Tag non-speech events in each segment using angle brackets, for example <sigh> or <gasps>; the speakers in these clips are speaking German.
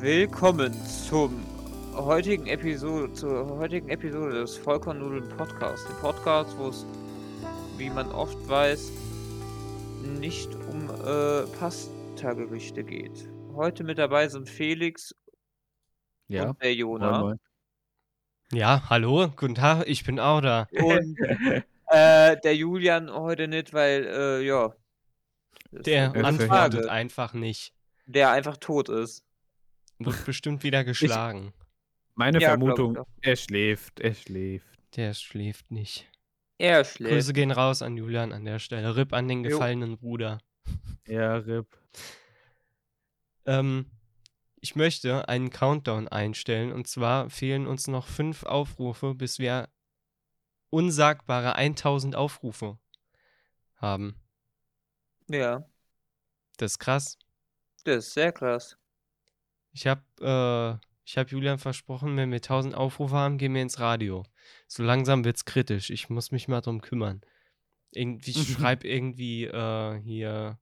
Willkommen zum heutigen Episode, zur heutigen Episode des Vollkornnudeln Podcasts. Dem Podcast, wo es, wie man oft weiß, nicht um äh, Pasta-Gerichte geht. Heute mit dabei sind Felix Ja, und der moin, Jona. moin. Ja, hallo, guten Tag, ich bin auch da. Und <laughs> äh, der Julian heute nicht, weil, äh, ja. Der antwortet einfach nicht. Der einfach tot ist. Wird <laughs> bestimmt wieder geschlagen. Meine Ja, glaub ich Vermutung, er schläft, er schläft. Der schläft nicht. Er schläft. Grüße gehen raus an Julian an der Stelle. Rip an den Jo. gefallenen Bruder. <laughs> Ja, RIP. Ähm, ich möchte einen Countdown einstellen und zwar fehlen uns noch fünf Aufrufe, bis wir unsagbare 1000 Aufrufe haben. Ja, Das ist krass. das ist sehr krass. Ich habe äh, ich hab Julian versprochen, wenn wir 1000 Aufrufe haben, gehen wir ins Radio. So langsam wird's kritisch. Ich muss mich mal drum kümmern. Irgendwie, ich <laughs> schreibe irgendwie äh, hier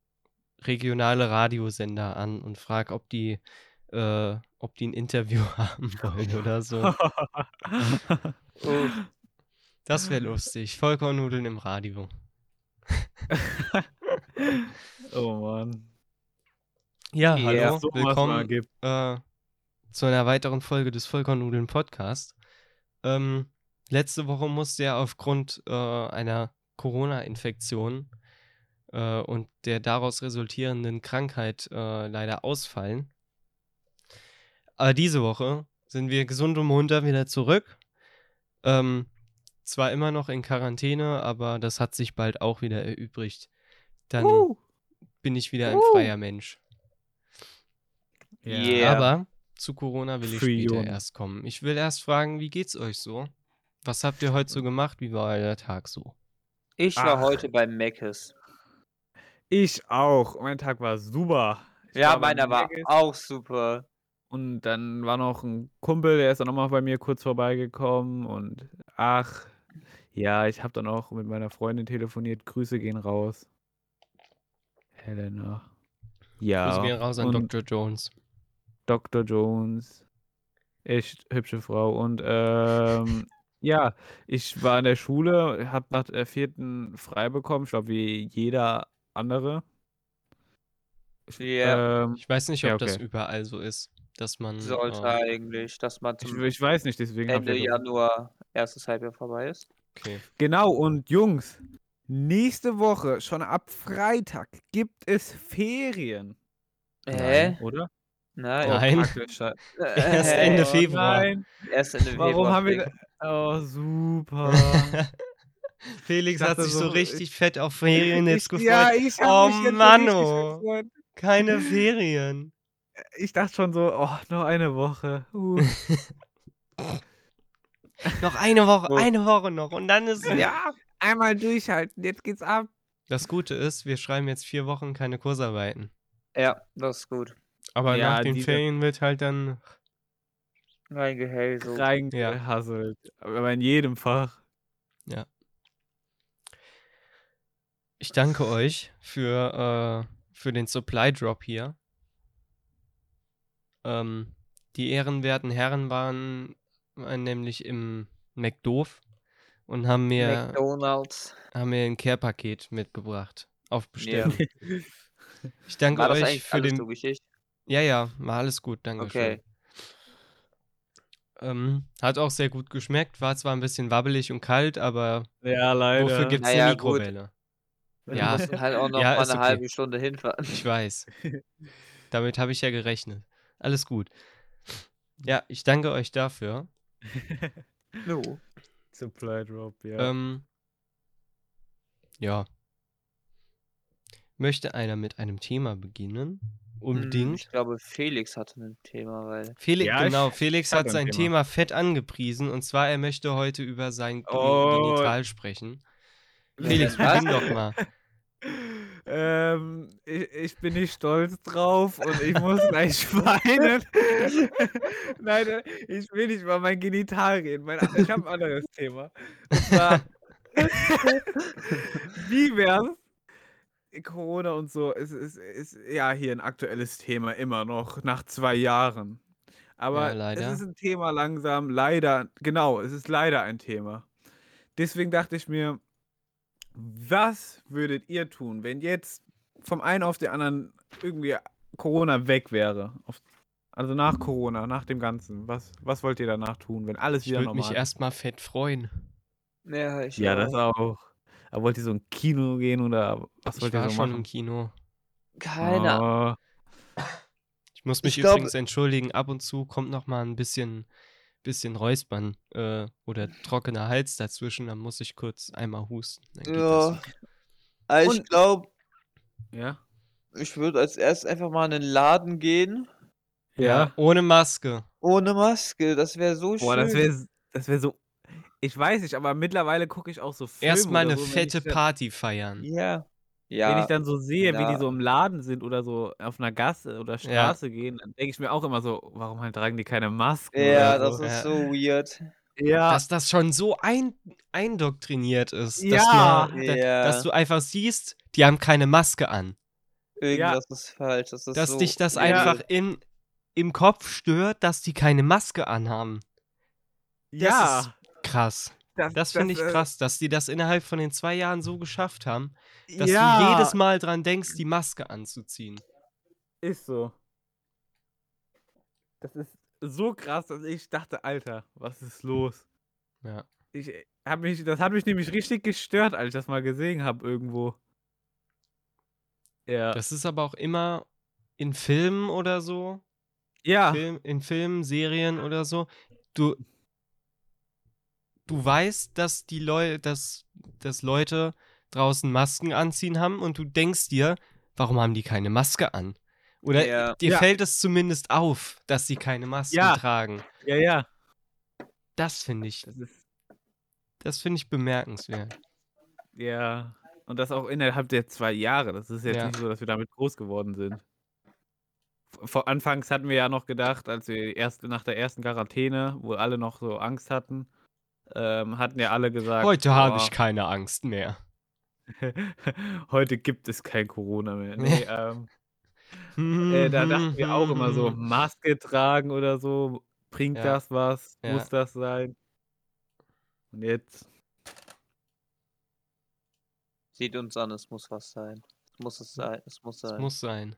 regionale Radiosender an und frage, ob die, äh, ob die ein Interview <laughs> haben wollen oder so. <laughs> Oh, Das wäre lustig. Vollkornnudeln im Radio. oh Mann. Ja, Ja, hallo, So willkommen äh, zu einer weiteren Folge des Vollkornnudeln Podcast. Ähm, letzte Woche musste er aufgrund äh, einer Corona-Infektion äh, und der daraus resultierenden Krankheit äh, leider ausfallen. Aber diese Woche sind wir gesund und munter wieder zurück. Ähm, zwar immer noch in Quarantäne, aber das hat sich bald auch wieder erübrigt. Dann Uh. bin ich wieder ein Uh. freier Mensch. Ja. Yeah. Aber zu Corona will ich Free später erst kommen. Ich will erst fragen, wie geht's euch so? Was habt ihr heute so gemacht? Wie war euer Tag so? Ich war Ach. heute beim Meckes. Ich auch. Mein Tag war super. Ich Ja, war bei meiner war auch super. Und dann war noch ein Kumpel, der ist dann nochmal bei mir kurz vorbeigekommen. Und ach, ja, ich habe dann auch mit meiner Freundin telefoniert. Grüße gehen raus. Helena. Ja. Grüße gehen raus an und Dr. Jones. Dr. Jones. Echt hübsche Frau. Und ähm, <laughs> ja, ich war in der Schule, habe nach der vierten frei bekommen, ich glaube wie jeder andere. Ja, Ähm, Ich weiß nicht, ob ja, das okay. überall so ist, dass man. sollte Äh, eigentlich, dass man Ich, zum ich weiß nicht, deswegen Ende. Januar erstes Halbjahr vorbei ist. okay. Genau, und Jungs, nächste Woche, schon ab Freitag, gibt es Ferien. Hä? Nein, oder? Nein. <laughs> Oh, Nein. Schei- Erst Hä? Ende Oh Februar. Nein, Erst Ende warum Februar. haben wir. Oh, super. <laughs> Felix hat sich so so, richtig fett auf Ferien jetzt gefreut. ja, ich habe oh mich jetzt so Mann, oh. Keine <laughs> Ferien. Ich dachte schon so, oh, noch eine Woche. Uh. noch eine Woche, Oh. eine Woche noch. Und dann ist. ja, einmal durchhalten, jetzt geht's ab. Das Gute ist, wir schreiben jetzt vier Wochen keine Kursarbeiten. Ja, das ist gut. Aber Ja, nach den Ferien wird halt dann. So. Reingehasselt. Aber in jedem Fach. Ich danke euch für, äh, für den Supply Drop hier. Ähm, die ehrenwerten Herren waren nämlich im McDoof und haben mir, McDonalds. haben mir ein Care-Paket mitgebracht. Auf Bestellung. Ja. <laughs> Ich danke euch für den. Ja, ja, war alles gut, danke schön. Okay. Ähm, hat auch sehr gut geschmeckt, war zwar ein bisschen wabbelig und kalt, aber Ja, leider. wofür gibt's Naja, eine gut. Mikrowelle? Wir Ja. mussten halt auch noch <laughs> Ja, mal eine okay. halbe Stunde hinfahren. Ich weiß. <laughs> Damit habe ich ja gerechnet. Alles gut. Ja, ich danke euch dafür. No. Supply Drop, ja. Ähm, ja. Möchte einer mit einem Thema beginnen? Hm, Unbedingt. Ich glaube, Felix hatte ein Thema, weil. Felix, Ja, genau, Felix hat ein sein Thema. Thema fett angepriesen und zwar, er möchte heute über sein Oh. Genital sprechen. Felix, was? beginn doch mal. <laughs> Ähm, ich, ich bin nicht stolz drauf und ich muss gleich <laughs> weinen. <laughs> Nein, äh, ich will nicht über mein Genital reden. Mein, ich habe ein anderes Thema. Und zwar, wie wär's? Corona und so ist, ist, ist ja hier ein aktuelles Thema immer noch, nach zwei Jahren. Aber es leider. ist ein Thema langsam, leider, genau, es ist leider ein Thema. Deswegen dachte ich mir, was würdet ihr tun, wenn jetzt vom einen auf den anderen irgendwie Corona weg wäre? Auf, also nach Corona, nach dem Ganzen. Was, was wollt ihr danach tun, wenn alles Ich wieder würde normal mich ist? erstmal fett freuen. Ja, ich Ja, auch. das auch. Aber wollt ihr so ein Kino gehen oder was Ich wollt ihr war so schon machen? im Kino. Keine Ahnung. Oh, Ich muss mich Ich glaube- übrigens entschuldigen, ab und zu kommt noch mal ein bisschen, bisschen Räuspern äh, oder trockener Hals dazwischen, dann muss ich kurz einmal husten. Dann geht das Ja. Also ich glaube, ja. ich würde als erstes einfach mal in den Laden gehen. Ja. Ohne Maske. Ohne Maske. Das wäre so Boah, schön. das wäre das wär so. Ich weiß nicht, aber mittlerweile gucke ich auch so Filme. Erstmal eine so, wenn fette ich dann, Party feiern. Ja. Wenn Ja. ich dann so sehe, wie die ja. so im Laden sind oder so auf einer Gasse oder Straße gehen, dann denke ich mir auch immer so, warum halt tragen die keine Masken? Ja, das so. ist Ja. so weird. Ja, Dass das schon so ein, eindoktriniert ist, dass, Ja. man, da, Ja. dass du einfach siehst, die haben keine Maske an. Irgendwas ist falsch. Das ist Dass so dich das einfach in, im Kopf stört, dass die keine Maske anhaben. ja. Krass. Das finde ich äh, krass, dass die das innerhalb von den zwei Jahren so geschafft haben, dass ja, du jedes Mal dran denkst, die Maske anzuziehen. Ist so. Das ist so krass, dass ich dachte, Alter, was ist los? Ja. Ich hab mich, das hat mich nämlich richtig gestört, als ich das mal gesehen habe irgendwo. Ja. Das ist aber auch immer in Filmen oder so, ja. Film, in Filmen, Serien oder so. Du, du weißt, dass die Leute, dass, dass Leute draußen Masken anziehen haben und du denkst dir, warum haben die keine Maske an? Oder Ja. dir Ja. fällt es zumindest auf, dass sie keine Masken Ja. tragen. Ja, ja. Das finde ich, Das finde ich bemerkenswert. ja. Und das auch innerhalb der zwei Jahre. Das ist jetzt Ja. nicht so, dass wir damit groß geworden sind. Vor Anfangs hatten wir ja noch gedacht, als wir erst nach der ersten Quarantäne, wo alle noch so Angst hatten, ähm, hatten ja alle gesagt, Heute habe ich keine Angst mehr. <laughs> heute gibt es kein Corona mehr. <laughs> Nee, ähm, äh, da dachten wir auch immer so, <laughs> Maske tragen oder so, bringt Ja. das was? Ja. Muss das sein? Und jetzt, Sieht uns an, es muss was sein. Es muss es sein. Es muss sein. muss sein.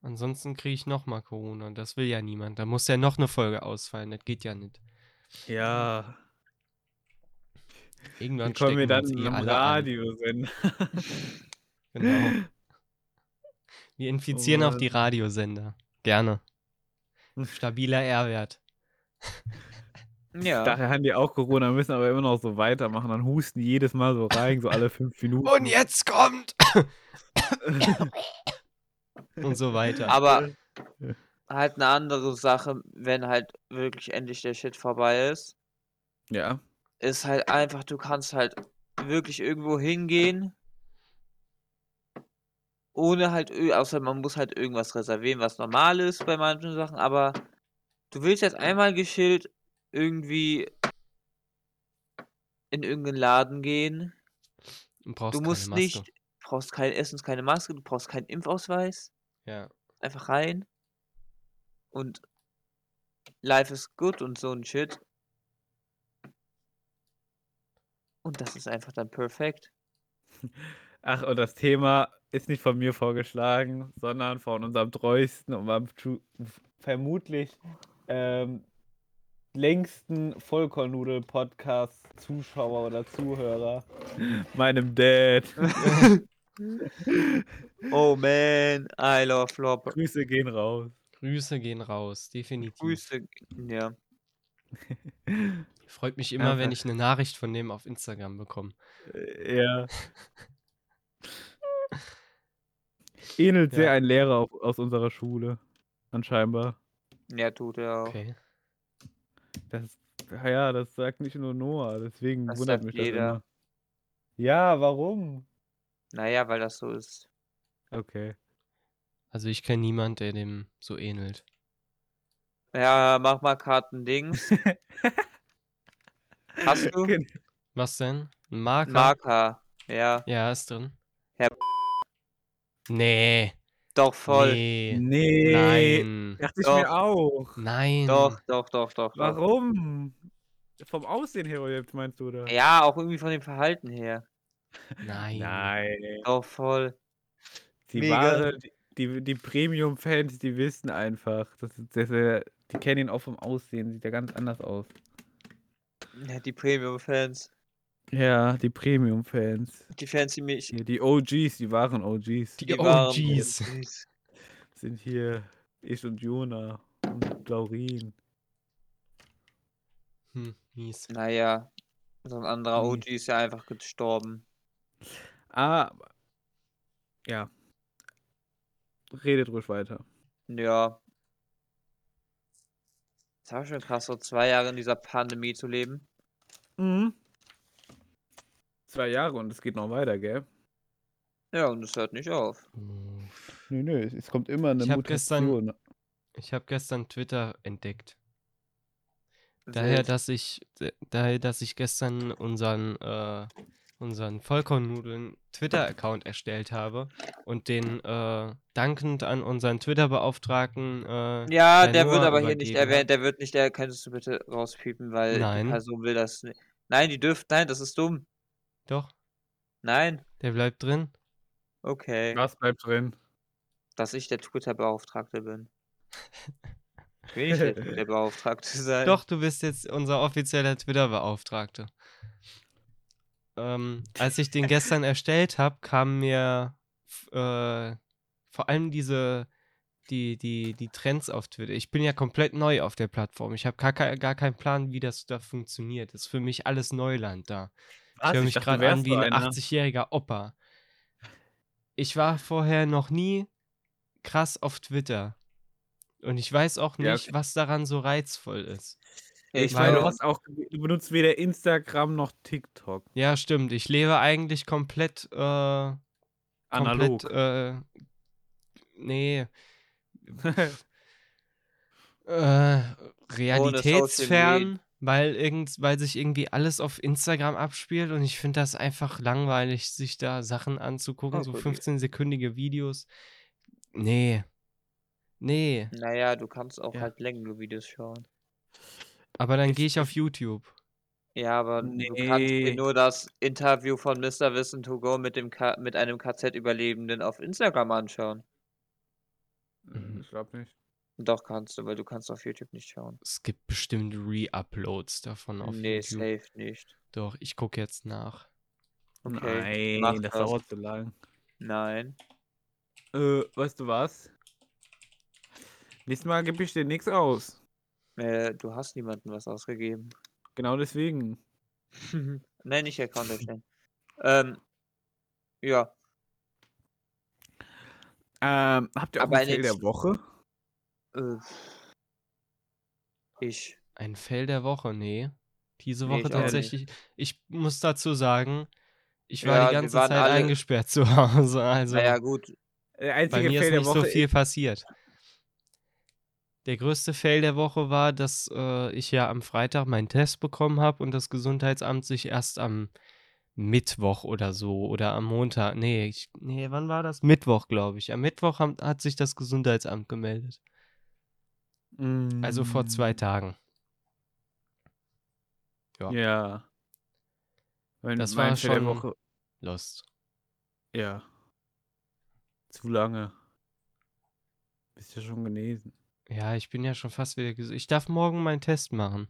Ansonsten kriege ich nochmal Corona. und Das will ja niemand. Da muss ja noch eine Folge ausfallen. Das geht ja nicht. Ja, Irgendwann wie kommen wir dann uns eh am alle an. Radio senden? <laughs> Genau. Wir infizieren auch die. Radiosender. Gerne. Stabiler R-Wert. <laughs> Ja. Daher haben die auch Corona, müssen aber immer noch so weitermachen. Dann husten die jedes Mal so rein, so alle fünf Minuten. Und jetzt kommt! <laughs> Und so weiter. Aber Ja. Halt eine andere Sache, wenn halt wirklich endlich der Shit vorbei ist, Ja. ist halt einfach, du kannst halt wirklich irgendwo hingehen, ohne halt, außer man muss halt irgendwas reservieren, was normal ist bei manchen Sachen, aber du willst jetzt einmal geschillt irgendwie in irgendeinen Laden gehen, Du brauchst du keine musst Maske. nicht, brauchst kein, erstens keine Maske, du brauchst keinen Impfausweis, Ja. einfach rein und life is good und so ein Shit. Und das ist einfach dann perfekt. <laughs> Ach, und das Thema ist nicht von mir vorgeschlagen, sondern von unserem treuesten und vermutlich ähm, längsten Vollkornnudel-Podcast-Zuschauer oder Zuhörer, <laughs> meinem Dad. <laughs> Oh man, I love Flop. Grüße gehen raus. Grüße gehen raus, definitiv. Grüße. Ja. <laughs> Freut mich immer, wenn Einfach. ich eine Nachricht von dem auf Instagram bekomme. Äh, Ja. <laughs> Ähnelt sehr Ja. ein Lehrer auf, aus unserer Schule. Anscheinbar. Ja, tut er auch. Okay. Das, ja, das sagt nicht nur Noah, deswegen Das wundert sagt mich jeder. das immer. Ja, warum? Naja, weil das so ist. Okay. Also ich kenne niemanden, der dem so ähnelt. Ja, mach mal Kartendings. <laughs> Hast du? Was denn? Ein Marker? Marker. Ja. Ja, ist drin. Herr Nee. Doch, voll. Nee. Nee. Nein. Dachte ich Doch. mir auch. Nein. Doch, doch, doch, doch, doch. Warum? Vom Aussehen her jetzt meinst du, oder? Ja, auch irgendwie von dem Verhalten her. Nein. Nein. Doch, voll. Die Mega. wahre, die, die, die Premium-Fans, die wissen einfach. Das, ist- das, die kennen ihn auch vom Aussehen, sieht ja ganz anders aus. Ja, die Premium-Fans. Ja, die Premium-Fans. Die Fans, die mich. Hier, Die OGs, die wahren OGs. Die wahren OGs. OGs. sind hier ich und Jona und Laurin. Hm, mies. Naja, so ein anderer Hm. OG ist ja einfach gestorben. Ah, ja. Redet ruhig weiter. Ja. Das war schon krass, so zwei Jahre in dieser Pandemie zu leben. Mhm. Zwei Jahre und es geht noch weiter, gell? Ja, und es hört nicht auf. Nö, nö, es, kommt immer eine Ich hab gestern- Mutation. Ich habe gestern Twitter entdeckt. Daher, dass ich, daher, dass ich gestern unseren, äh, unseren Vollkornnudeln Twitter-Account erstellt habe und den äh, dankend an unseren Twitter-Beauftragten. Äh, Ja, der wird Noah aber hier nicht übergeben erwähnt, der wird nicht, der könntest du bitte rauspiepen, weil Nein. die Person will das nicht. Nein, die dürft, nein, das ist dumm. doch, Nein, der bleibt drin. okay. Was bleibt drin? Dass ich der Twitter-Beauftragte bin. <laughs> Ich will nicht der Twitter-Beauftragte sein. Doch, du bist jetzt unser offizieller Twitter-Beauftragte. Ähm, <laughs> als ich den gestern erstellt habe, kam mir äh, vor allem diese, die, die, die Trends auf Twitter. Ich bin ja komplett neu auf der Plattform. Ich habe gar, gar keinen Plan, wie das da funktioniert. Das ist für mich alles Neuland da. Ich Was? höre Ich mich dachte, du gerade an wie ein einer. 80-jähriger Opa. Ich war vorher noch nie krass auf Twitter. Und ich weiß auch Ja, nicht, was daran so reizvoll ist. Ich Weil- meine, du hast auch, du benutzt weder Instagram noch TikTok. Ja, stimmt. Ich lebe eigentlich komplett, äh, Analog. komplett, äh, nee, <laughs> äh, realitätsfern, weil, irgend, weil sich irgendwie alles auf Instagram abspielt und ich finde das einfach langweilig, sich da Sachen anzugucken, Oh, so gut. 15-sekündige Videos. Nee. Nee. Naja, du kannst auch Ja. halt längere Videos schauen. Aber dann gehe ich auf YouTube. Ja, aber du kannst dir Nee. nur das Interview von Mr. Wissen to Go mit, dem K mit einem KZ-Überlebenden auf Instagram anschauen. Mhm. Ich glaube nicht. Doch kannst du, weil du kannst auf YouTube nicht schauen. Es gibt bestimmt Re-Uploads davon auf nee, YouTube. safe nicht. Doch, ich gucke jetzt nach. Okay, Nein, das das. dauert zu lang. Nein. Äh, weißt du was? Nächstes Mal gebe ich dir nichts aus. Äh, du hast niemandem was ausgegeben. Genau deswegen. <laughs> Nein, nicht Account erstellen. ähm, ja, Ähm, habt ihr auch Aber ein Fail der Woche? äh, ich. Ein Fail der Woche, nee. Diese Nee, Woche ich auch nicht. tatsächlich. Ich muss dazu sagen, ich war Ja, die ganze Zeit alle- eingesperrt <laughs> zu Hause. Also Naja, gut. Der bei einzige mir ist Fail der nicht Woche so viel passiert. Der größte Fail der Woche war, dass äh, ich ja am Freitag meinen Test bekommen habe und das Gesundheitsamt sich erst am Mittwoch oder so oder am Montag. Nee, ich, nee, wann war das? Mittwoch, glaube ich. Am Mittwoch haben, hat sich das Gesundheitsamt gemeldet. Also vor zwei Mm, Tagen. Ja. Ja. Mein, Das mein war Fail der schon- Woche. Lost. Ja. Zu lange. Bist ja schon genesen. Ja, ich bin ja schon fast wieder gesund. Ich darf morgen meinen Test machen.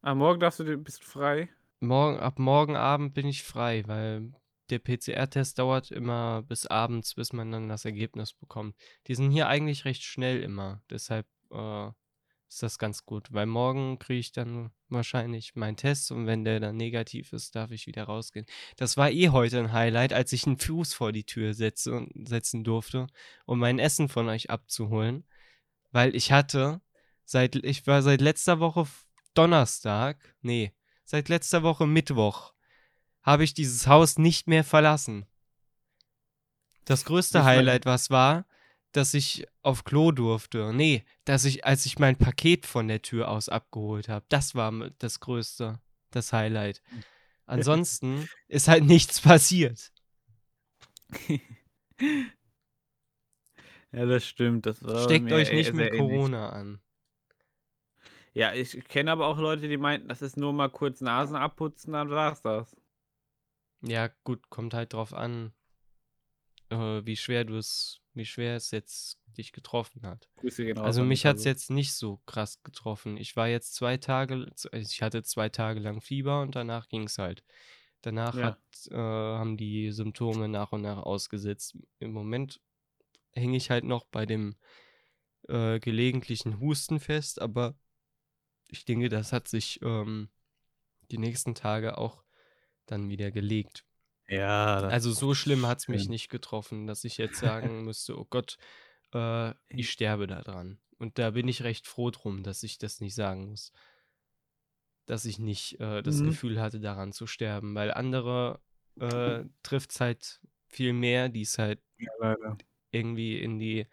Ah, morgen darfst du, bist du frei? Morgen, ab morgen Abend bin ich frei, weil der PCR-Test dauert immer bis abends, bis man dann das Ergebnis bekommt. Die sind hier eigentlich recht schnell immer. Deshalb äh, ist das ganz gut. Weil morgen kriege ich dann wahrscheinlich meinen Test und wenn der dann negativ ist, darf ich wieder rausgehen. Das war eh heute ein Highlight, als ich einen Fuß vor die Tür setze und setzen durfte, um mein Essen von euch abzuholen. Weil ich hatte, seit, ich war seit letzter Woche Donnerstag, nee, seit letzter Woche Mittwoch habe ich dieses Haus nicht mehr verlassen. Das größte mal- Highlight, was war, dass ich auf Klo durfte. Nee, dass ich, als ich mein Paket von der Tür aus abgeholt habe. Das war das größte, das Highlight. <laughs> Ansonsten ist halt nichts passiert. <laughs> Ja, das stimmt. Das Steckt euch nicht mit ähnlich. Corona an. Ja, ich kenne aber auch Leute, die meinten, das ist nur mal kurz Nasen abputzen, dann war's das. Ja, gut, kommt halt drauf an, äh, wie schwer du es, wie schwer es jetzt dich getroffen hat. Also mich hat es Nico. jetzt nicht so krass getroffen. Ich war jetzt zwei Tage, also ich hatte zwei Tage lang Fieber und danach ging es halt. Danach Ja. hat, äh, haben die Symptome nach und nach ausgesetzt. Im Moment hänge ich halt noch bei dem äh, gelegentlichen Husten fest, aber ich denke, das hat sich ähm, die nächsten Tage auch dann wieder gelegt. Ja, Also so schlimm hat es mich nicht getroffen, dass ich jetzt <laughs> sagen müsste, oh Gott, äh, ich sterbe da dran. Und da bin ich recht froh drum, dass ich das nicht sagen muss. Dass ich nicht äh, das Mhm. Gefühl hatte, daran zu sterben. Weil andere äh, trifft es halt viel mehr, die es halt Ja. Irgendwie in die,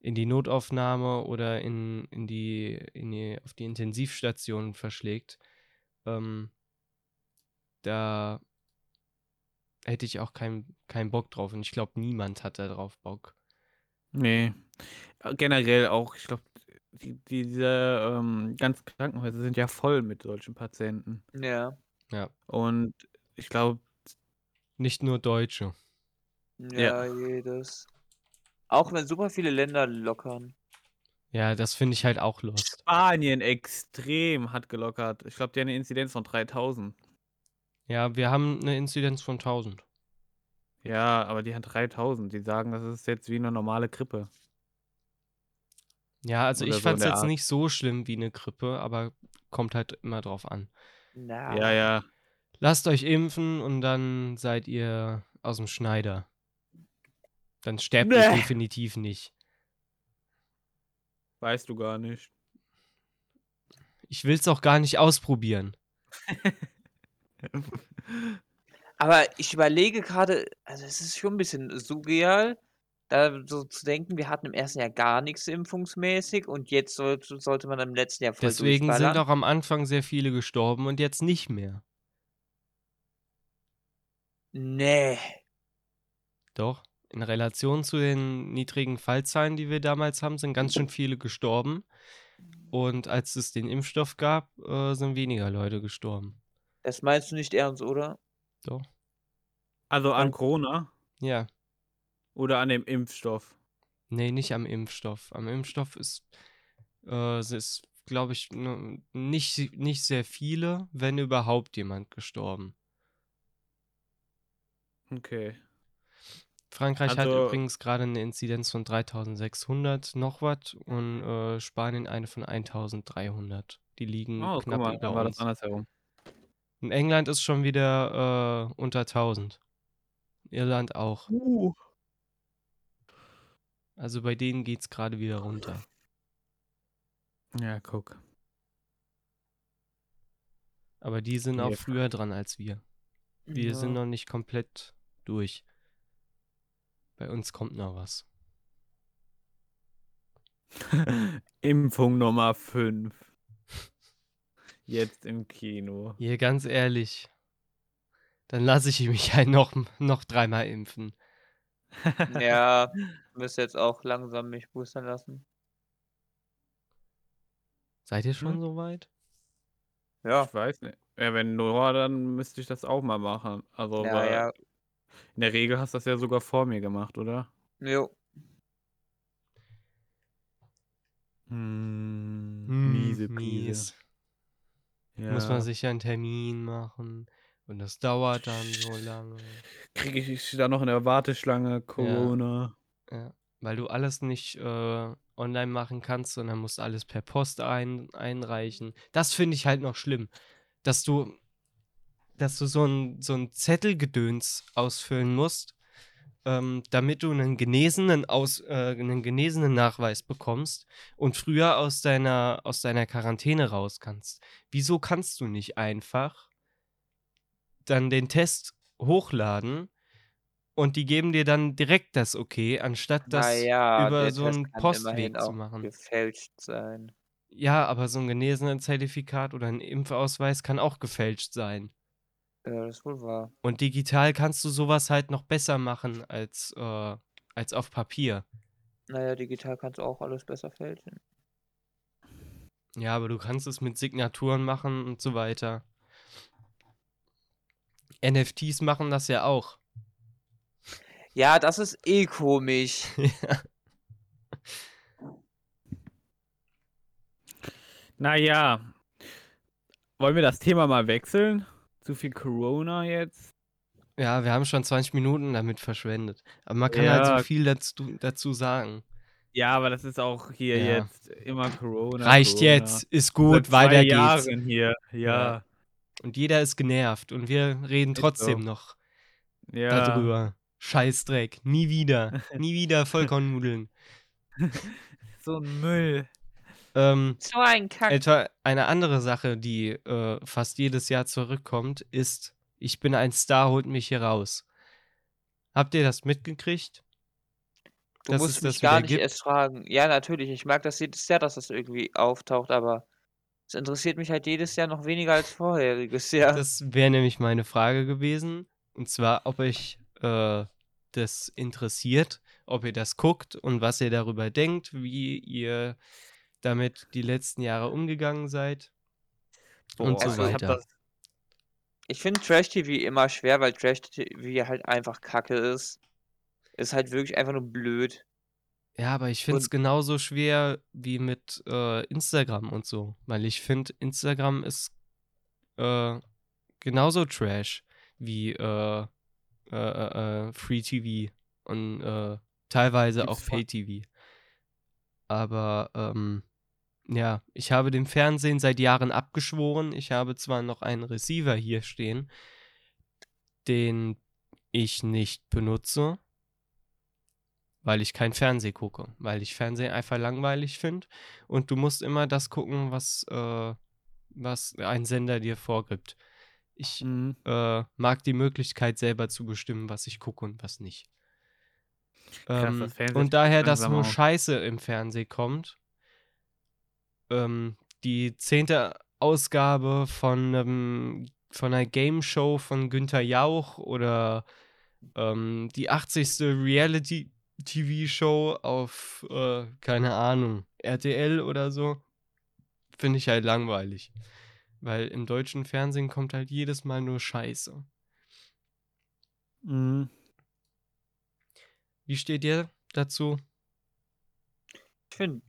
in die Notaufnahme oder in, in die, in die, auf die Intensivstation verschlägt. Ähm, da hätte ich auch keinen keinen Bock drauf. Und ich glaube, niemand hat da drauf Bock. Nee. Äh, Generell auch, ich glaube, die, diese ähm, ganzen Krankenhäuser sind ja voll mit solchen Patienten. Ja. Ja. Und ich glaube, Nicht nur Deutsche. Ja, jedes. Auch wenn super viele Länder lockern. Ja, das finde ich halt auch lost. Spanien extrem hat gelockert. Ich glaube, die haben eine Inzidenz von 3000. Ja, wir haben eine Inzidenz von 1000. Ja, aber die haben 3000. Die sagen, das ist jetzt wie eine normale Grippe. Ja, also Oder ich so fand es jetzt Art. nicht so schlimm wie eine Grippe, aber kommt halt immer drauf an. Na. Ja, ja. Lasst euch impfen und dann seid ihr aus dem Schneider. Dann sterbt Nee. definitiv nicht. Weißt du gar nicht. Ich will es auch gar nicht ausprobieren. <laughs> Aber ich überlege gerade, also es ist schon ein bisschen surreal, da so zu denken, wir hatten im ersten Jahr gar nichts impfungsmäßig und jetzt sollte, sollte man im letzten Jahr voll Deswegen sind auch am Anfang sehr viele gestorben und jetzt nicht mehr. Nee. Doch, in Relation zu den niedrigen Fallzahlen, die wir damals haben, sind ganz schön viele gestorben. Und als es den Impfstoff gab, äh, sind weniger Leute gestorben. Das meinst du nicht ernst, oder? Doch. Also an Corona Ja. oder an dem Impfstoff? Nee, nicht am Impfstoff. Am Impfstoff ist, äh, es ist, glaube ich, nicht, nicht sehr viele, wenn überhaupt jemand gestorben. Okay. Frankreich hat Also- übrigens gerade eine Inzidenz von 3600 noch was und äh, Spanien eine von 1300. Die liegen Oh, knapp mal, über war das uns. andersherum. Und England ist schon wieder äh, unter 1000. Irland auch. Uh. Also bei denen geht es gerade wieder runter. Ja, guck. Aber die sind auch Nee. früher dran als wir. Wir Ja. sind noch nicht komplett durch. Bei uns kommt noch was. <laughs> Impfung Nummer 5. Jetzt im Kino. Hier, ganz ehrlich. Dann lasse ich mich halt noch, noch dreimal impfen. <laughs> Ja, müsste jetzt auch langsam mich boostern lassen. Seid ihr schon Hm? so weit? Ja, Ich weiß nicht. Ja, wenn Nora, dann müsste ich das auch mal machen. Also, ja, weil ja. In der Regel hast du das ja sogar vor mir gemacht, oder? Jo. Hm, Hm, miese mies. Ja. Muss man sich ja einen Termin machen. Und das dauert dann so lange. Kriege ich da noch in der Warteschlange Corona? Ja, weil du alles nicht äh, online machen kannst, sondern musst alles per Post ein, einreichen. Das finde ich halt noch schlimm, dass du, dass du so ein, so ein Zettelgedöns ausfüllen musst, ähm, damit du einen genesenen, aus, äh, einen genesenen Nachweis bekommst und früher aus deiner, aus deiner Quarantäne raus kannst. Wieso kannst du nicht einfach dann den Test hochladen und die geben dir dann direkt das Okay, anstatt das Naja, über so Test einen Postweg zu machen. gefälscht sein. Ja, aber so ein genesenen Zertifikat oder ein Impfausweis kann auch gefälscht sein. Ja, das ist wohl wahr. Und digital kannst du sowas halt noch besser machen als, äh, als auf Papier. Naja, digital kannst du auch alles besser fälschen. Ja, aber du kannst es mit Signaturen machen und so weiter. NFTs machen das ja auch. Ja, das ist eh komisch. <laughs> Ja. Naja, wollen wir das Thema mal wechseln? Zu viel Corona jetzt? Ja, wir haben schon 20 Minuten damit verschwendet. Aber man kann halt Ja. so viel dazu, dazu sagen. Ja, aber das ist auch hier Ja. jetzt immer Corona. Reicht Corona. jetzt, ist gut, weiter geht's. Jahren hier. Ja. Ja. Und jeder ist genervt und wir reden trotzdem so. noch Ja. darüber. Scheißdreck. Nie wieder. <laughs> Nie wieder Vollkornnudeln. <laughs> So ein Müll. Ähm, So ein Kack. etwa eine andere Sache, die äh, fast jedes Jahr zurückkommt, ist, ich bin ein Star, holt mich hier raus. Habt ihr das mitgekriegt? Du dass musst es mich das gar nicht gibt? erst fragen. Ja, natürlich. Ich mag das jedes Jahr, dass das irgendwie auftaucht, aber es interessiert mich halt jedes Jahr noch weniger als vorheriges Jahr. Das wäre nämlich meine Frage gewesen. Und zwar, ob euch äh, das interessiert, ob ihr das guckt und was ihr darüber denkt, wie ihr damit die letzten Jahre umgegangen seid. Und so also ich weiter. das- Ich finde Trash-TV immer schwer, weil Trash-TV halt einfach kacke ist. Ist halt wirklich einfach nur blöd. Ja, aber ich finde es genauso schwer wie mit äh, Instagram und so. Weil ich finde, Instagram ist äh, genauso Trash wie äh, äh, äh, Free TV und äh, teilweise auch Pay TV. Aber ähm, ja, ich habe dem Fernsehen seit Jahren abgeschworen. Ich habe zwar noch einen Receiver hier stehen, den ich nicht benutze, weil ich kein Fernseh gucke, weil ich Fernsehen einfach langweilig finde und du musst immer das gucken, was, äh, was ein Sender dir vorgibt. Ich Mhm. äh, mag die Möglichkeit selber zu bestimmen, was ich gucke und was nicht. Krass, Ähm, Fernsehen und daher, dass nur. Scheiße im Fernsehen kommt. Ähm, die zehnte Ausgabe von, ähm, von einer Game Show von Günther Jauch oder ähm, die 80. Reality-TV-Show auf, äh, keine Ahnung, RTL oder so, finde ich halt langweilig. Weil im deutschen Fernsehen kommt halt jedes Mal nur Scheiße. Mhm. Wie steht ihr dazu? Ich finde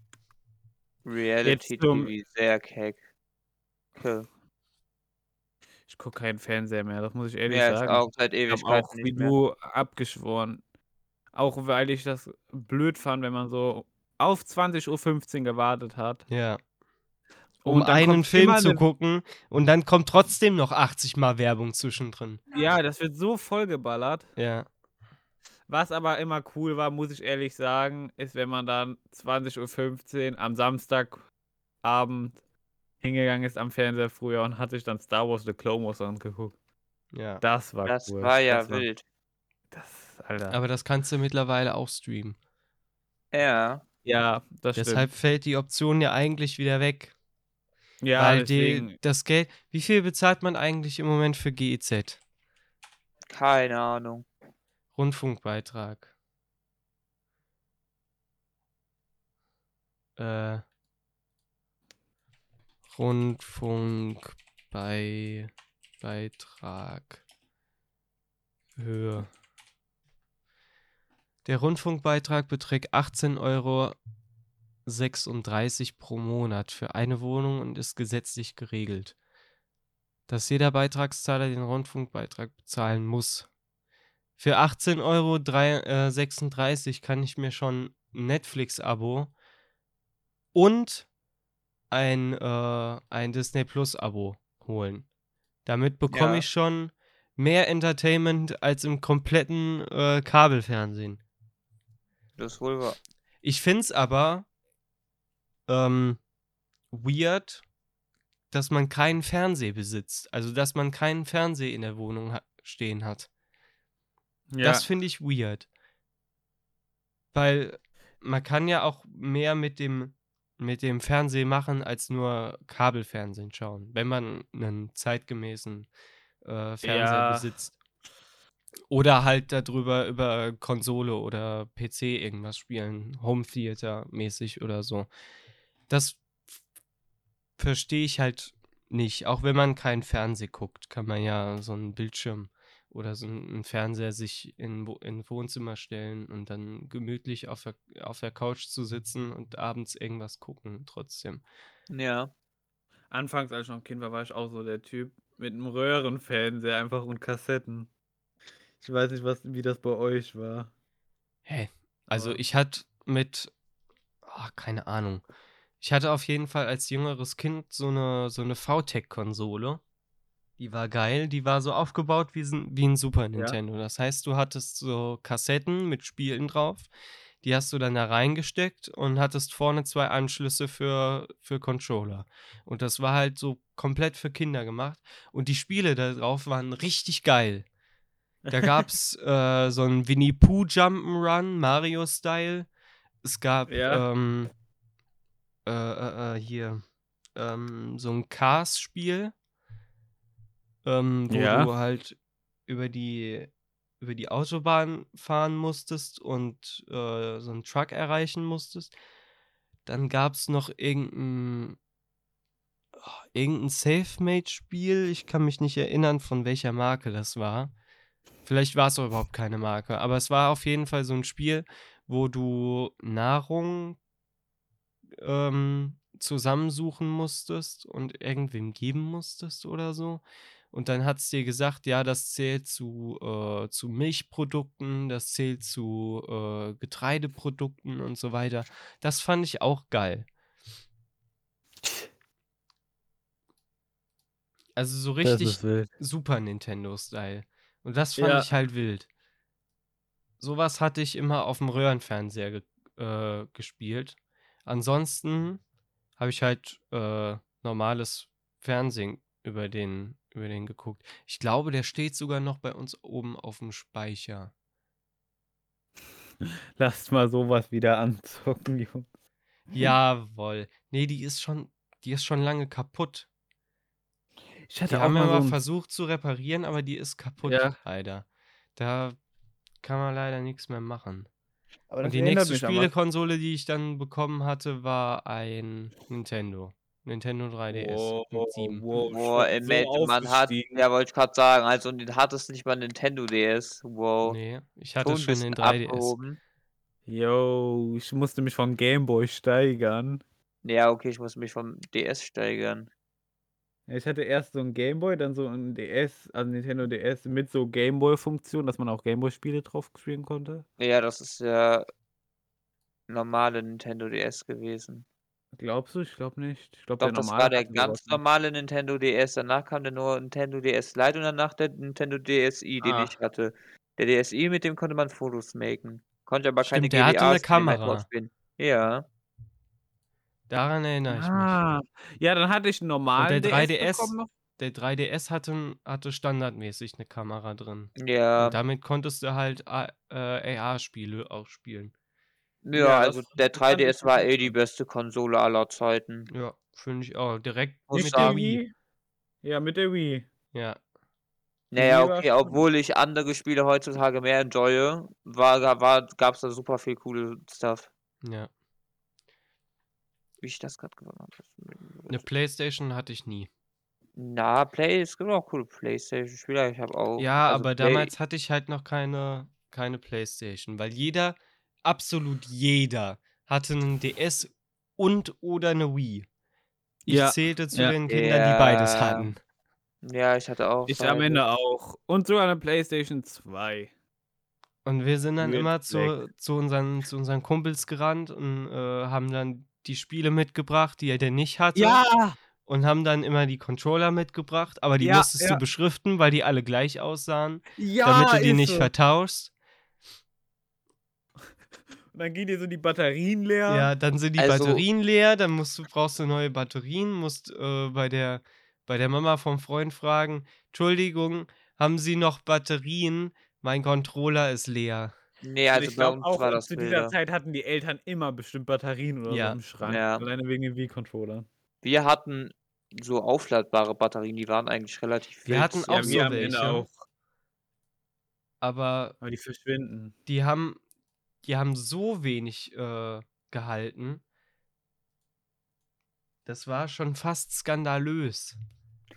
Reality zum- TV sehr keck. Okay. Ich gucke keinen Fernseher mehr, das muss ich ehrlich als sagen. auch seit Ich habe Ewigkeiten auch wie mehr. du abgeschworen. Auch weil ich das blöd fand, wenn man so auf 20.15 Uhr gewartet hat. Ja. Um einen Film zu gucken und dann kommt trotzdem noch 80 Mal Werbung zwischendrin. Ja, das wird so vollgeballert. Ja. Was aber immer cool war, muss ich ehrlich sagen, ist, wenn man dann 20.15 Uhr am Samstagabend hingegangen ist am Fernseher früher und hat sich dann Star Wars The Clone Wars angeguckt. Ja. Das war Das cool. war ja das war, wild. Das, Alter. Aber das kannst du mittlerweile auch streamen. Ja. ja, das Deshalb fällt die Option ja eigentlich wieder weg. stimmt. Ja, weil deswegen. die, das Geld. Wie viel bezahlt man eigentlich im Moment für GEZ? Keine Ahnung. Rundfunkbeitrag. Äh. Rundfunkbeitrag. Höhe. Der Rundfunkbeitrag beträgt 18,36 Euro pro Monat für eine Wohnung und ist gesetzlich geregelt. Dass jeder Beitragszahler den Rundfunkbeitrag bezahlen muss. Für 18,36 Euro kann ich mir schon ein Netflix-Abo und ein, äh, ein Disney Plus-Abo holen. Damit bekomme Ja. ich schon mehr Entertainment als im kompletten äh, Kabelfernsehen. Das ist wohl wahr. Ich finde es aber ähm, weird, dass man keinen Fernseher besitzt. Also, dass man keinen Fernseher in der Wohnung ha stehen hat. Ja, Das finde ich weird. Weil man kann ja auch mehr mit dem, mit dem Fernsehen machen, als nur Kabelfernsehen schauen, wenn man einen zeitgemäßen äh, Fernseher Ja. besitzt. Oder halt darüber über Konsole oder PC irgendwas spielen, Home Theater mäßig oder so. Das verstehe ich halt nicht. Auch wenn man keinen Fernseh guckt, kann man ja so einen Bildschirm oder so einen Fernseher sich in, in Wohnzimmer stellen und dann gemütlich auf der, auf der Couch zu sitzen und abends irgendwas gucken trotzdem. Ja. Anfangs, als ich noch ein Kind war, war ich auch so der Typ mit einem Röhrenfernseher einfach und Kassetten. Ich weiß nicht, was, wie das bei euch war. Hey, also Aber- ich hatte mit, ah, keine Ahnung. Ich hatte auf jeden Fall als jüngeres Kind so eine, so eine VTech-Konsole. Die war geil, die war so aufgebaut wie, wie ein Super Nintendo. Das heißt, du hattest so Kassetten mit Spielen drauf. Die hast du dann da reingesteckt und hattest vorne zwei Anschlüsse für, für Controller. Und das war halt so komplett für Kinder gemacht. Und die Spiele da drauf waren richtig geil. Da gab es <laughs> äh, so ein Winnie Pooh Jump'n'Run, Mario-Style. Es gab Ja. ähm, äh, äh, äh, hier ähm, so ein Cars-Spiel, ähm, wo Ja. du halt über die, über die Autobahn fahren musstest und äh, so einen Truck erreichen musstest. Dann gab es noch irgendein, oh, irgendein Safe-Made-Spiel. Ich kann mich nicht erinnern, von welcher Marke das war. Vielleicht war es auch überhaupt keine Marke, aber es war auf jeden Fall so ein Spiel, wo du Nahrung ähm, zusammensuchen musstest und irgendwem geben musstest oder so. Und dann hat es dir gesagt, ja, das zählt zu, äh, zu Milchprodukten, das zählt zu äh, Getreideprodukten und so weiter. Das fand ich auch geil. Also so richtig. Super Nintendo-Style. Und das fand Ja. ich halt wild. Sowas hatte ich immer auf dem Röhrenfernseher ge äh, gespielt. Ansonsten habe ich halt äh, normales Fernsehen über den, über den geguckt. Ich glaube, der steht sogar noch bei uns oben auf dem Speicher. <laughs> Lasst mal sowas wieder anzocken, <laughs> Jungs. Jawohl. Nee, die ist schon, die ist schon lange kaputt. Ich Die hatte auch haben wir mal so mal versucht zu reparieren, aber die ist kaputt, Ja. leider. Da kann man leider nichts mehr machen. Aber Und die nächste. Spielekonsole, die ich dann bekommen hatte, war ein Nintendo. Nintendo 3DS Wow, mit 7. wow, schon ey, so man hat, ja, wollte ich gerade sagen, also und den hattest nicht mal Nintendo DS. Wow. Nee, ich hatte Schon ein schon den 3DS. abgehoben. Yo, ich musste mich vom Gameboy steigern. Ja, okay, ich muss mich vom DS steigern. Ich hatte erst so ein Gameboy, dann so ein DS, also Nintendo DS mit so Gameboy-Funktion, dass man auch Gameboy-Spiele drauf spielen konnte. Ja, das ist ja normale Nintendo DS gewesen. Glaubst du? Ich glaube nicht. Ich glaube, der das war der hatte ganz normale Nintendo DS. Danach kam der nur Nintendo DS Lite und danach der Nintendo DSi, den Ah. ich hatte. Der DSi, mit dem konnte man Fotos machen. Konnte aber keine Stimmt, der hatte eine GBA-Spiele mehr Kamera. drauf spielen. Ja. Daran erinnere ich mich. Ah, ja, dann hatte ich einen Und normalen der DS 3DS, bekommen noch. der 3DS hatte, hatte standardmäßig eine Kamera drin. Ja. Und damit konntest du halt äh, AR-Spiele auch spielen. Ja, Ja, also der das fand ich 3DS war eh die beste Konsole aller Zeiten. Ja, finde ich auch. Direkt Mit mit der Wii. Ja, mit der Wii. Ja. Naja, okay, obwohl ich andere Spiele heutzutage mehr enjoye, war, war, gab es da super viel coole Stuff. Ja. Wie ich das gerade gewonnen habe. Eine Playstation hatte ich nie. Na, Play, es gibt auch coole Playstation-Spieler, ich habe auch. Ja, also aber Play, damals hatte ich halt noch keine, keine Playstation, weil jeder, absolut jeder, hatte einen DS und oder eine Wii. Ich Ja, zählte zu ja. den Kindern, die beides hatten. Ja, ich hatte auch. Ich beide. am Ende auch. Und sogar eine PlayStation 2. Und wir sind dann Mit immer zu, zu, unseren, zu unseren Kumpels gerannt und äh, haben dann die Spiele mitgebracht, die er denn nicht hatte. Ja! Und haben dann immer die Controller mitgebracht, aber die Ja, musstest ja. du beschriften, weil die alle gleich aussahen, Ja! damit du die nicht so. vertauschst. Und dann gehen dir so die Batterien leer. Ja, dann sind die Also- Batterien leer, dann musst du, brauchst du neue Batterien, musst äh, bei, der, bei der Mama vom Freund fragen, Entschuldigung, haben Sie noch Batterien? Mein Controller ist leer. Nee, Und also ich bei glaube uns auch, war das zu dieser. Zeit hatten die Eltern immer bestimmt Batterien oder Ja. so im Schrank. Ja. Alleine wegen den Wii-Controllern. Wir hatten so aufladbare Batterien, die waren eigentlich relativ Wir wild. hatten auch ja, so wir welche. auch. aber Aber die verschwinden. die haben, die haben so wenig äh, gehalten. Das war schon fast skandalös.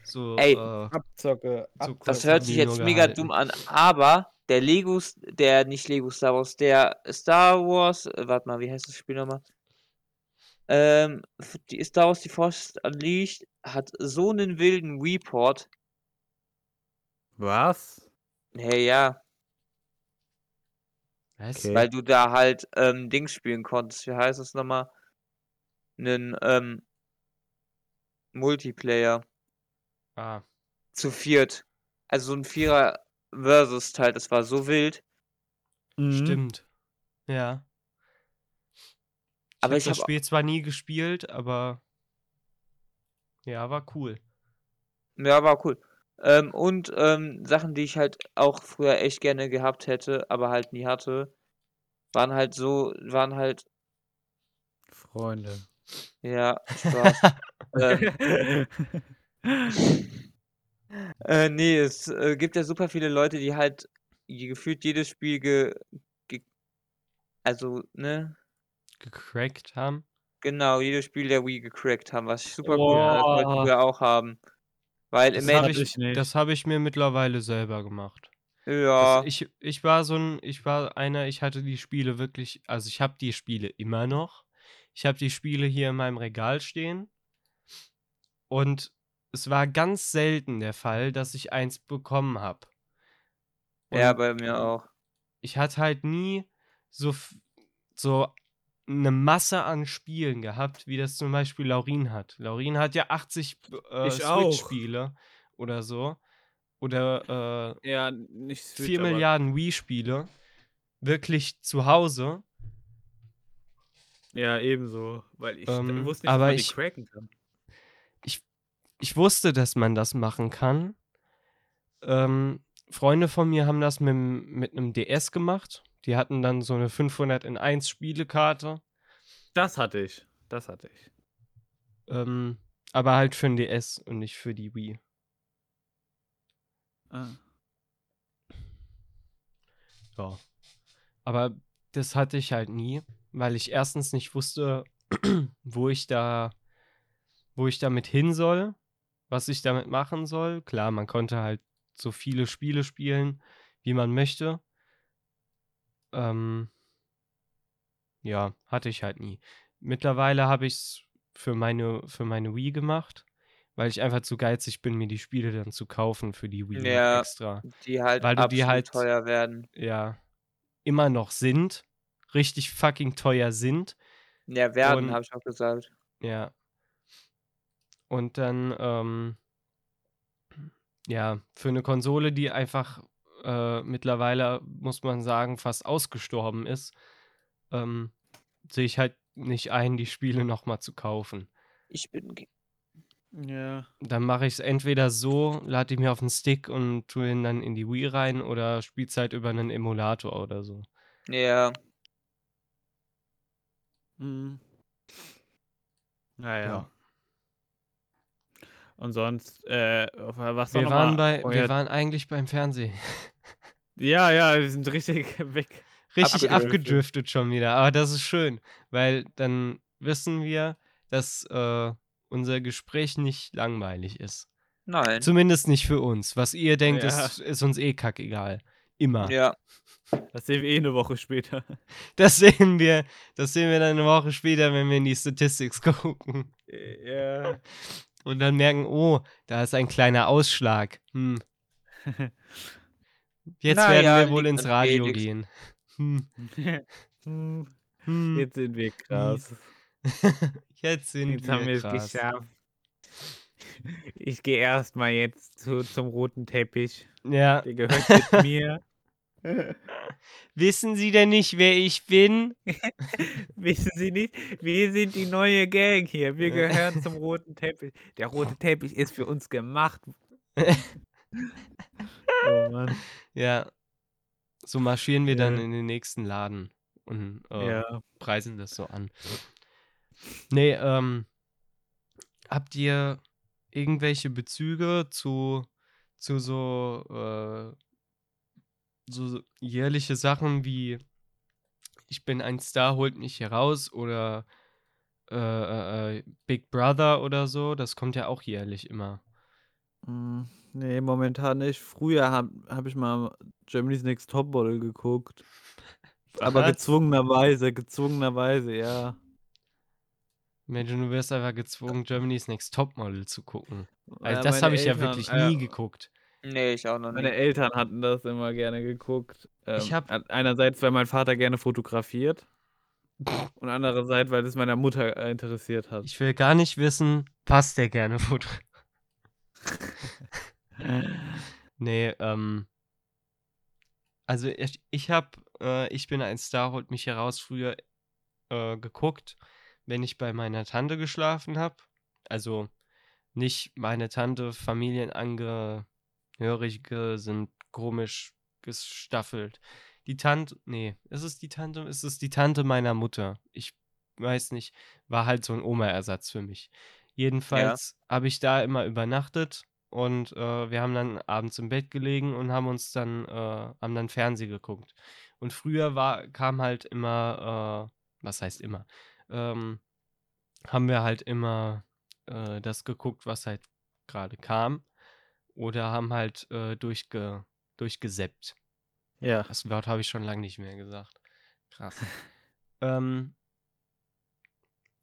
So, Ey, äh, Abzocke. So Abzocke. Das hört sich jetzt mega gehalten. dumm an, aber der Lego, der nicht Lego Star Wars, der Star Wars, äh, warte mal, wie heißt das Spiel nochmal? Ähm, die Star Wars Die Force Unleashed hat so einen wilden Report. Was? Hey, ja, was? Okay. weil du da halt ähm, Dings spielen konntest. Wie heißt das nochmal? Einen ähm, Multiplayer Ah, zu viert. Also so ein Vierer versus Teil, das war so wild. Mhm. stimmt. Ja. Aber hab ich das hab- Spiel zwar nie gespielt, aber ja, war cool. Ja, war cool. Ähm, und ähm, Sachen, die ich halt auch früher echt gerne gehabt hätte, aber halt nie hatte, waren halt so, waren halt, Freunde. ja, Spaß. <laughs> ähm, äh, nee, es äh, gibt ja super viele Leute, die halt die gefühlt jedes Spiel ge, ge also, ne, Gecrackt haben. genau, jedes Spiel der Wii gecrackt haben, was ich super cool fand. Das wollte ich Boah. früher auch haben. Weil Das im habe ich, das hab ich mir mittlerweile selber gemacht. ja, Das, ich, ich war so ein, ich war einer, ich hatte die Spiele wirklich, also ich habe die Spiele immer noch. Ich habe die Spiele hier in meinem Regal stehen. Und es war ganz selten der Fall, dass ich eins bekommen habe. ja, bei mir auch. ich hatte halt nie so, so eine Masse an Spielen gehabt, wie das zum Beispiel Laurin hat. Laurin hat ja 80 äh, Ich. Switch-Spiele oder so. Oder äh, ja, nicht Switch, 4 aber- Milliarden Wii-Spiele. Wirklich zu Hause. Ja, ebenso. Weil ich Ähm, wusste nicht, aber dass man ich- die cracken kann. Ich wusste, dass man das machen kann. Ähm, Freunde von mir haben das mit, mit einem DS gemacht. Die hatten dann so eine 500 in 1 Spielekarte. Das hatte ich. Das hatte ich. Ähm, aber halt für den DS und nicht für die Wii. Ah. Ja. Aber das hatte ich halt nie, weil ich erstens nicht wusste, <clears throat> wo ich da, wo ich damit hin soll, was ich damit machen soll. Klar, man konnte halt so viele Spiele spielen, wie man möchte. Ähm, ja, hatte ich halt nie. Mittlerweile habe ich es für meine, für meine Wii gemacht, weil ich einfach zu geizig bin, mir die Spiele dann zu kaufen für die Wii Ja. extra Die halt Weil du die halt- teuer werden. ja, immer noch sind, richtig fucking teuer sind. Ja, werden, habe ich auch gesagt. Ja. Und dann, ähm, ja, für eine Konsole, die einfach äh, mittlerweile, muss man sagen, fast ausgestorben ist, ähm, sehe ich halt nicht ein, die Spiele nochmal zu kaufen. Ich bin. Ja. Dann mache ich es entweder so, lade ich mir auf den Stick und tue ihn dann in die Wii rein oder spiel's halt über einen Emulator oder so. Ja, Mhm. Naja. Ja. Und sonst, äh, was Wir noch waren, mal bei, euer- wir waren eigentlich beim Fernsehen. <laughs> Ja, ja, wir sind richtig <laughs> weg. Richtig Abgedriftet. abgedriftet schon wieder. Aber das ist schön, weil dann wissen wir, dass äh, unser Gespräch nicht langweilig ist. nein. Zumindest nicht für uns. Was ihr denkt, Ja. ist, ist uns eh kackegal. Immer. Ja, Das sehen wir eh eine Woche später. <laughs> Das sehen wir, das sehen wir dann eine Woche später, wenn wir in die Statistics <laughs> gucken. Ja. Und dann merken, oh, da ist ein kleiner Ausschlag. Hm. Jetzt Na werden ja, wir wohl ins Radio Felix. gehen. Hm. Hm, <laughs> Hm. Jetzt sind wir krass. <laughs> Jetzt sind Jetzt wir haben wir es geschafft. Ich gehe erstmal jetzt zu, zum roten Teppich. Ja. Der gehört jetzt <laughs> mir. Wissen Sie denn nicht, wer ich bin? Wissen Sie nicht? Wir sind die neue Gang hier. Wir gehören zum roten Teppich. Der rote Teppich ist für uns gemacht. Oh Mann. Ja. So marschieren wir dann Ja. in den nächsten Laden und äh, Ja. preisen das so an. Nee, ähm, habt ihr irgendwelche Bezüge zu, zu so, äh, so jährliche Sachen wie Ich bin ein Star, holt mich hier raus oder äh, äh, äh, Big Brother oder so, das kommt ja auch jährlich immer. Mm, nee, momentan nicht. Früher habe hab ich mal Germany's Next Topmodel geguckt. Aber Was? gezwungenerweise, gezwungenerweise, ja. Mensch, du wirst einfach gezwungen, Germany's Next Topmodel zu gucken. Also Äh, das meine habe ich ja Eltern, wirklich äh, nie geguckt. Nee, ich auch noch Meine nie. Eltern hatten das immer gerne geguckt. Ich Ähm, hab- an- einerseits, weil mein Vater gerne fotografiert und andererseits, weil es meiner Mutter interessiert hat. Ich will gar nicht wissen, was der gerne foto. <laughs> Nee, ähm. Also ich, ich habe, äh, ich bin ein Star, holt mich heraus, früher äh, geguckt, wenn ich bei meiner Tante geschlafen habe. Also nicht meine Tante, Familienangehörige sind komisch gestaffelt. Die Tante, nee, ist es die Tante? Ist es die Tante meiner Mutter? Ich weiß nicht, war halt so ein Oma-Ersatz für mich. Jedenfalls habe ich da immer übernachtet und äh, wir haben dann abends im Bett gelegen und haben uns dann, äh, haben dann Fernsehen geguckt. Und früher war, kam halt immer, äh, was heißt immer, ähm, haben wir halt immer äh, das geguckt, was halt gerade kam. Oder haben halt äh, durchge, durchgeseppt. Ja. Das Wort habe ich schon lange nicht mehr gesagt. Krass. <laughs> ähm,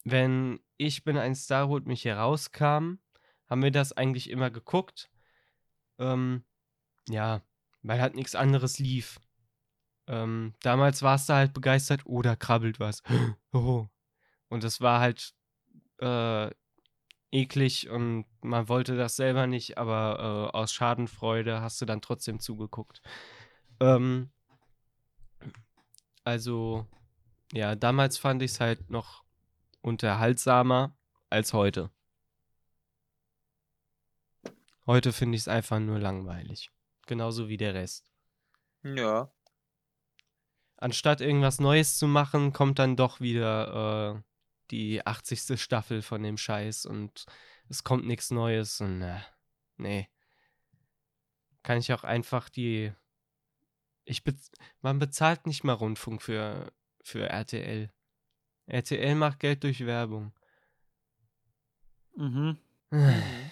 wenn Ich bin ein Star holt mich herauskam, haben wir das eigentlich immer geguckt. Ähm, ja, weil halt nichts anderes lief. Ähm, damals warst du halt begeistert, oh, da krabbelt was. <gasps> oh. Und das war halt äh, eklig und man wollte das selber nicht, aber äh, aus Schadenfreude hast du dann trotzdem zugeguckt. Ähm, also, ja, damals fand ich es halt noch unterhaltsamer als heute. Heute finde ich es einfach nur langweilig. Genauso wie der Rest. Ja. Anstatt irgendwas Neues zu machen, kommt dann doch wieder äh, die 80. Staffel von dem Scheiß und es kommt nichts Neues und äh, nee. Kann ich auch einfach die. Ich bez man bezahlt nicht mal Rundfunk für, für RTL. RTL macht Geld durch Werbung. Mhm. <sighs>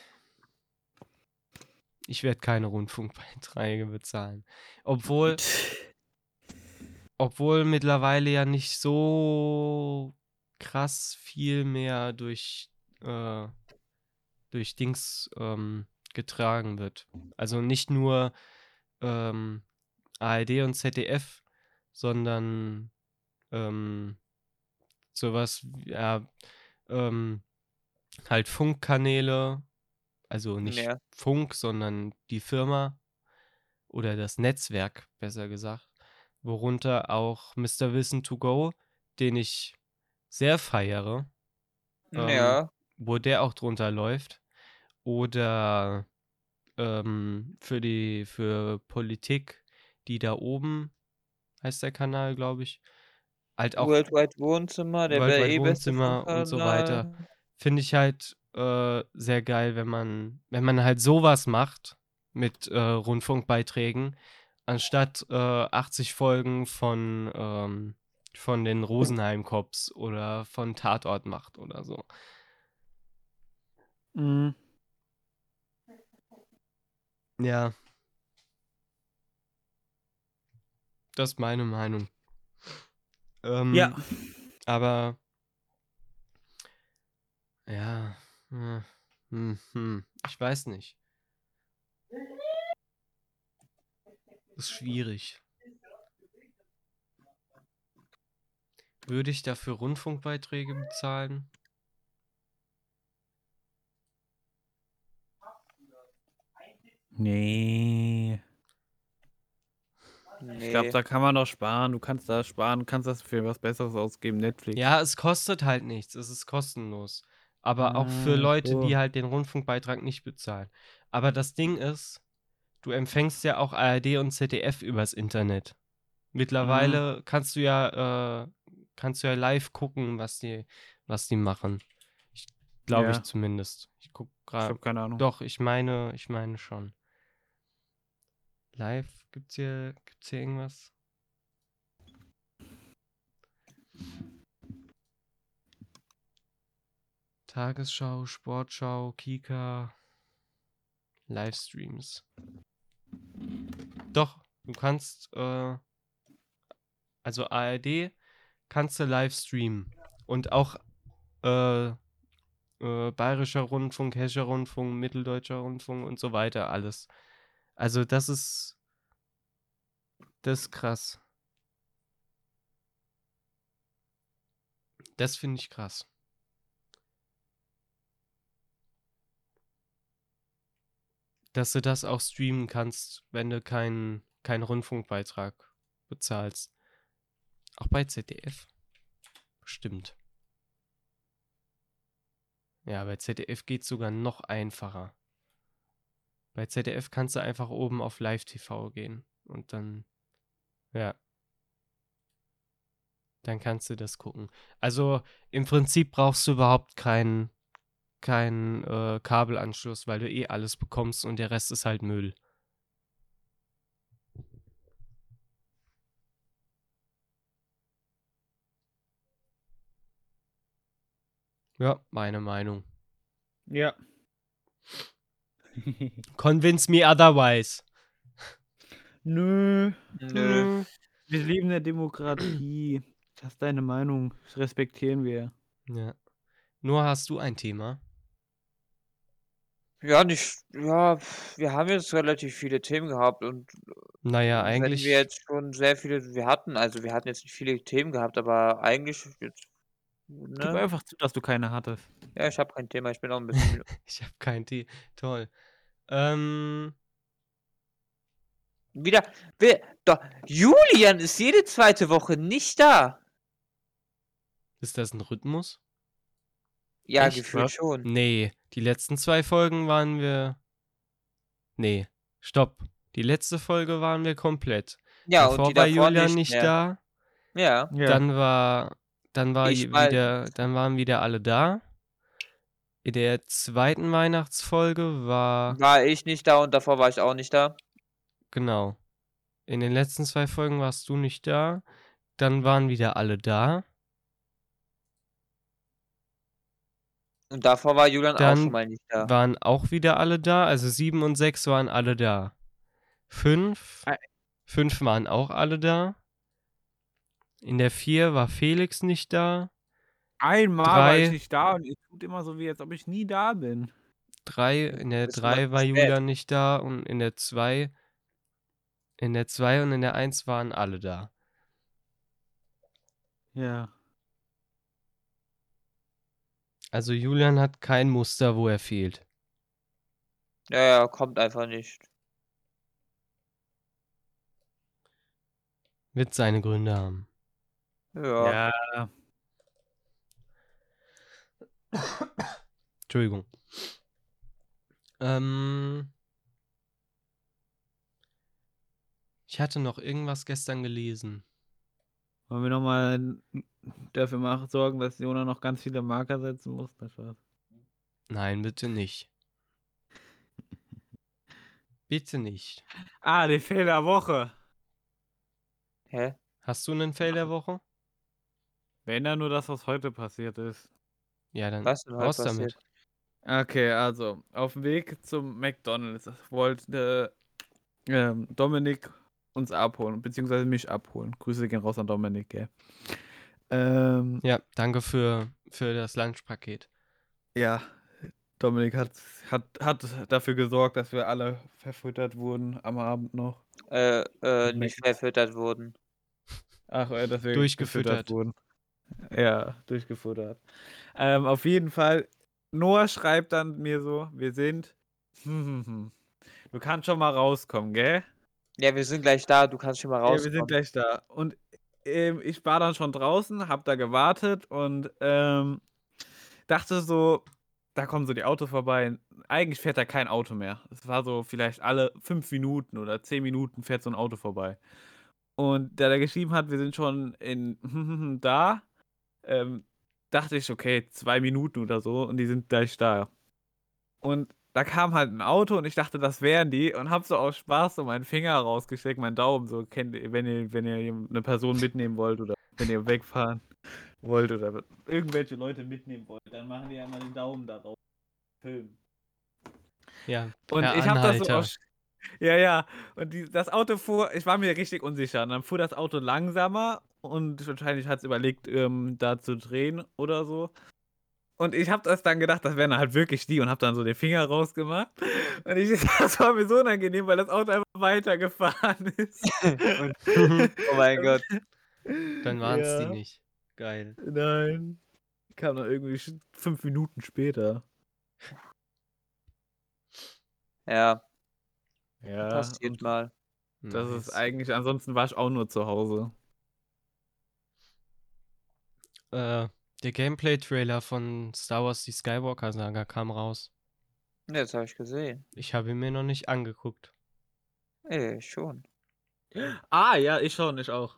Ich werde keine Rundfunkbeiträge bezahlen. Obwohl, <laughs> obwohl mittlerweile ja nicht so krass viel mehr durch, äh, durch Dings ähm, getragen wird. Also nicht nur ähm, ARD und ZDF, sondern ähm, sowas, ja, ähm, halt Funkkanäle, also nicht Ja. Funk, sondern die Firma oder das Netzwerk, besser gesagt, worunter auch Mr. Wissen to Go, den ich sehr feiere, ähm, Ja. wo der auch drunter läuft, oder ähm, für die für Politik, die da oben heißt der Kanal, glaube ich, halt auch Worldwide Wohnzimmer, der Worldwide wäre eh Wohnzimmer und so weiter. Finde ich halt äh, sehr geil, wenn man, wenn man halt sowas macht mit äh, Rundfunkbeiträgen, anstatt äh, 80 Folgen von, ähm, von den Rosenheim-Cops oder von Tatort macht oder so. Mhm. Ja. Das ist meine Meinung. Ähm, Ja. Aber ja, hm, hm, hm, ich weiß nicht. Ist schwierig. Würde ich dafür Rundfunkbeiträge bezahlen? Nee. Ich glaube, Nee. da kann man noch sparen. Du kannst da sparen, du kannst das für was Besseres ausgeben. Netflix. Ja, es kostet halt nichts. Es ist kostenlos. Aber auch für Ah, Leute, so. die halt den Rundfunkbeitrag nicht bezahlen. Aber das Ding ist, du empfängst ja auch ARD und ZDF übers Internet. Mittlerweile kannst du ja, äh, kannst du ja live gucken, was die, was die machen. Ich glaube ich Ja. zumindest. Ich guck Ich gerade. habe keine Ahnung. Doch, ich meine, ich meine schon. Live Gibt's hier, gibt's hier irgendwas? Tagesschau, Sportschau, Kika, Livestreams. Doch, du kannst, äh, also ARD kannst du live streamen. Und auch äh, äh, Bayerischer Rundfunk, Hessischer Rundfunk, Mitteldeutscher Rundfunk und so weiter, alles. Also das ist, das ist krass. Das finde ich krass. Dass du das auch streamen kannst, wenn du keinen keinen Rundfunkbeitrag bezahlst. Auch bei ZDF. Bestimmt. Ja, bei ZDF geht es sogar noch einfacher. Bei ZDF kannst du einfach oben auf Live-TV gehen und dann, ja. Dann kannst du das gucken. Also im Prinzip brauchst du überhaupt keinen keinen äh, Kabelanschluss, weil du eh alles bekommst und der Rest ist halt Müll. Ja, meine Meinung. Ja. Convince me otherwise. Nö. Nö. Wir leben in der Demokratie. Das ist deine Meinung. Das respektieren wir. Ja. Nur hast du ein Thema. Ja, nicht, ja, wir haben jetzt relativ viele Themen gehabt und Naja, eigentlich. wir jetzt schon sehr viele, wir hatten, also wir hatten jetzt nicht viele Themen gehabt, aber eigentlich jetzt, Gib ne? einfach zu, dass du keine hattest. Ja, ich habe kein Thema, ich bin auch ein bisschen. <laughs> Ich habe kein Tee. Toll. Ähm, Wieder, wer, doch, Julian ist jede zweite Woche nicht da. ist das ein Rhythmus? Ja, Echt, gefühlt schon. Nee, die letzten zwei Folgen waren wir. Nee, stopp. Die letzte Folge waren wir komplett. Ja, Davor und die war Julian nicht nicht mehr. da. Ja. Dann war, dann war Ich wieder, dann waren wieder alle da. In der zweiten Weihnachtsfolge war, war ich nicht da und davor war ich auch nicht da. Genau. In den letzten zwei Folgen warst du nicht da. Dann waren wieder alle da. Und davor war Julian auch Dann schon mal nicht da. Waren auch wieder alle da. Also sieben und sechs waren alle da. Fünf. Fünf waren auch alle da. In der vier war Felix nicht da. Einmal war Drei. ich nicht da und ihr tut immer so, wie als ob ich nie da bin. Drei, in der drei war. Julian nicht da und in der zwei, in der zwei und in der eins waren alle da. Ja. Also Julian hat kein Muster, wo er fehlt. Ja, ja, kommt einfach nicht. Wird seine Gründe haben. Ja. Ja. Entschuldigung. Ähm, ich hatte noch irgendwas gestern gelesen. Wollen wir nochmal dafür machen, sorgen, dass Jona noch ganz viele Marker setzen muss? Das war's. Nein, bitte nicht. Bitte nicht. Ah, der Fehler der Woche. Hä? Hast du einen Fail der Woche? Wenn da nur das, was heute passiert ist. Ja, dann Was raus damit. Okay, also auf dem Weg zum McDonalds wollte ähm, Dominik uns abholen, beziehungsweise mich abholen. Grüße gehen raus an Dominik, gell? Ähm, Ja, danke für, für das Lunchpaket. ja, Dominik hat, hat, hat dafür gesorgt, dass wir alle verfüttert wurden am Abend noch. Äh, äh, nicht verfüttert wurden. Ach, äh, dass wir Durchgefüttert. gefüttert wurden. Ja, durchgefuttert. Ähm, auf jeden Fall, Noah schreibt dann mir so, wir sind, du kannst schon mal rauskommen, gell? Ja, wir sind gleich da, du kannst schon mal Ja, wir sind gleich da. Und ähm, ich war dann schon draußen, hab da gewartet und ähm, dachte so, da kommen so die Autos vorbei. Eigentlich fährt da kein Auto mehr. Es war so vielleicht alle fünf Minuten oder zehn Minuten fährt so ein Auto vorbei. Und der da geschrieben hat, wir sind schon in <laughs> da, ähm, dachte ich, okay, zwei Minuten oder so und die sind gleich da. Und da kam halt ein Auto und ich dachte, das wären die und hab so aus Spaß so meinen Finger rausgesteckt, meinen Daumen, so kennt ihr, wenn ihr, wenn ihr eine Person mitnehmen wollt oder wenn ihr wegfahren <laughs> wollt oder irgendwelche Leute mitnehmen wollt, dann machen die ja mal den Daumen da drauf. Film. Ja, Und ich habe das so aus, ja, ja. Und die, das Auto fuhr, ich war mir richtig unsicher. Und dann fuhr das Auto langsamer und wahrscheinlich hat es überlegt, ähm, da zu drehen oder so. Und ich habe das dann gedacht, das wären halt wirklich die und habe dann so den Finger rausgemacht. Und ich, <laughs> das war mir so unangenehm, weil das Auto einfach weitergefahren ist. <laughs> Und, <laughs> Oh mein Gott. Dann waren es Ja. die nicht. Geil. Nein. Kam dann irgendwie fünf Minuten später. Ja, Ja. passiert mal. Das ist Nice. eigentlich, ansonsten war ich auch nur zu Hause. Äh, der Gameplay-Trailer von Star Wars Die Skywalker-Saga kam raus. Ja, das habe ich gesehen. Ich habe ihn mir noch nicht angeguckt. Ey, schon. Ah, ja, ich schon, ich auch.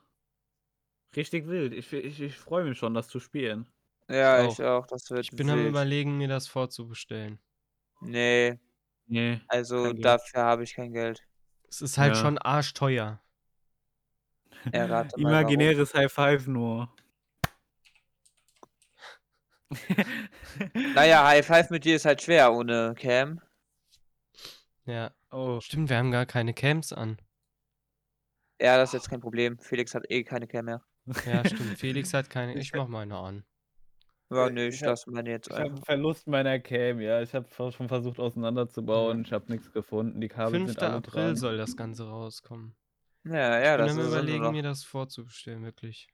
Richtig wild. Ich, ich, ich freue mich schon, das zu spielen. Ja, auch. ich auch. Das wird Ich bin am wild. überlegen, mir das vorzubestellen. Nee, Nee. also dafür habe ich kein Geld. Es ist halt Ja. schon arschteuer. Warum. Imaginäres High Five nur. Naja, High Five mit dir ist halt schwer ohne Cam. Ja. Oh. Stimmt, wir haben gar keine Cams an. Ja, das ist jetzt kein Problem. Felix hat eh keine Cam mehr. Ja, stimmt. Felix hat keine. Ich mach meine an. Ja, nö, ich lasse meine jetzt Ich habe einfach. einen Verlust meiner Cam, ja. Ich habe schon versucht auseinanderzubauen. Ich habe nichts gefunden. Die Kabel 5. sind alle April dran. soll das Ganze rauskommen. Ja, ja, Ich bin das ist überlegen, mir das vorzubestellen, wirklich.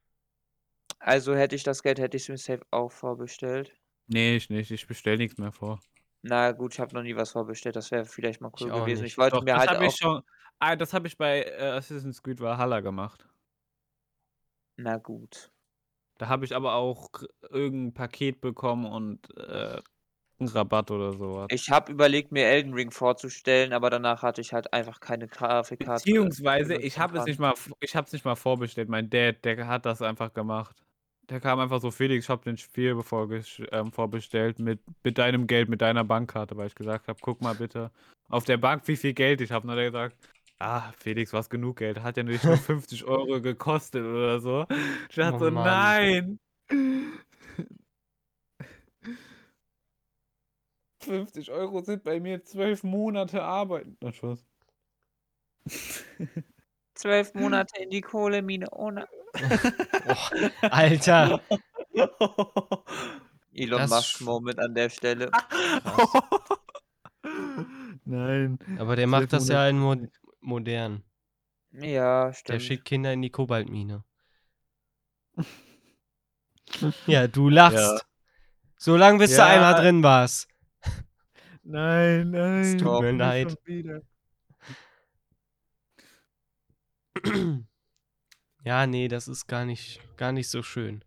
Also hätte ich das Geld, hätte ich es mir safe auch vorbestellt. Nee, ich nicht. Ich bestelle nichts mehr vor. Na gut, ich habe noch nie was vorbestellt. Das wäre vielleicht mal Ich cool auch gewesen. nicht. Ich wollte Doch, mir das halt habe auch. ich schon. Ah, das habe ich bei äh, Assassin's Creed Valhalla gemacht. Na gut. Da habe ich aber auch irgendein Paket bekommen und äh, einen Rabatt oder sowas. Ich habe überlegt, mir Elden Ring vorzustellen, aber danach hatte ich halt einfach keine Grafikkarte. Beziehungsweise, ich habe es nicht mal, ich habe es nicht mal vorbestellt. Mein Dad, der hat das einfach gemacht. Der kam einfach so, Felix, ich habe den Spiel bevor ähm, vorbestellt mit, mit deinem Geld, mit deiner Bankkarte, weil ich gesagt habe, guck mal bitte auf der Bank, wie viel Geld ich habe. Und dann hat er gesagt, ah, Felix, was genug Geld, hat ja nicht nur <laughs> 50 Euro gekostet oder so. Ich dachte Oh so, Mann. nein. <laughs> 50 Euro sind bei mir zwölf Monate Arbeiten. Na, Spaß. Zwölf Monate in die Kohlemine ohne. Oh, <laughs> Alter! <laughs> Elon Das Musk Moment an der Stelle. <laughs> Nein. Aber der macht das ja in mo modern. Ja, Der stimmt. schickt Kinder in die Kobaltmine. Ja, du lachst. So lange, bis du Ja. einmal drin warst. Nein, nein. tut mir leid. <clears throat> Ja, nee, das ist gar nicht, gar nicht so schön.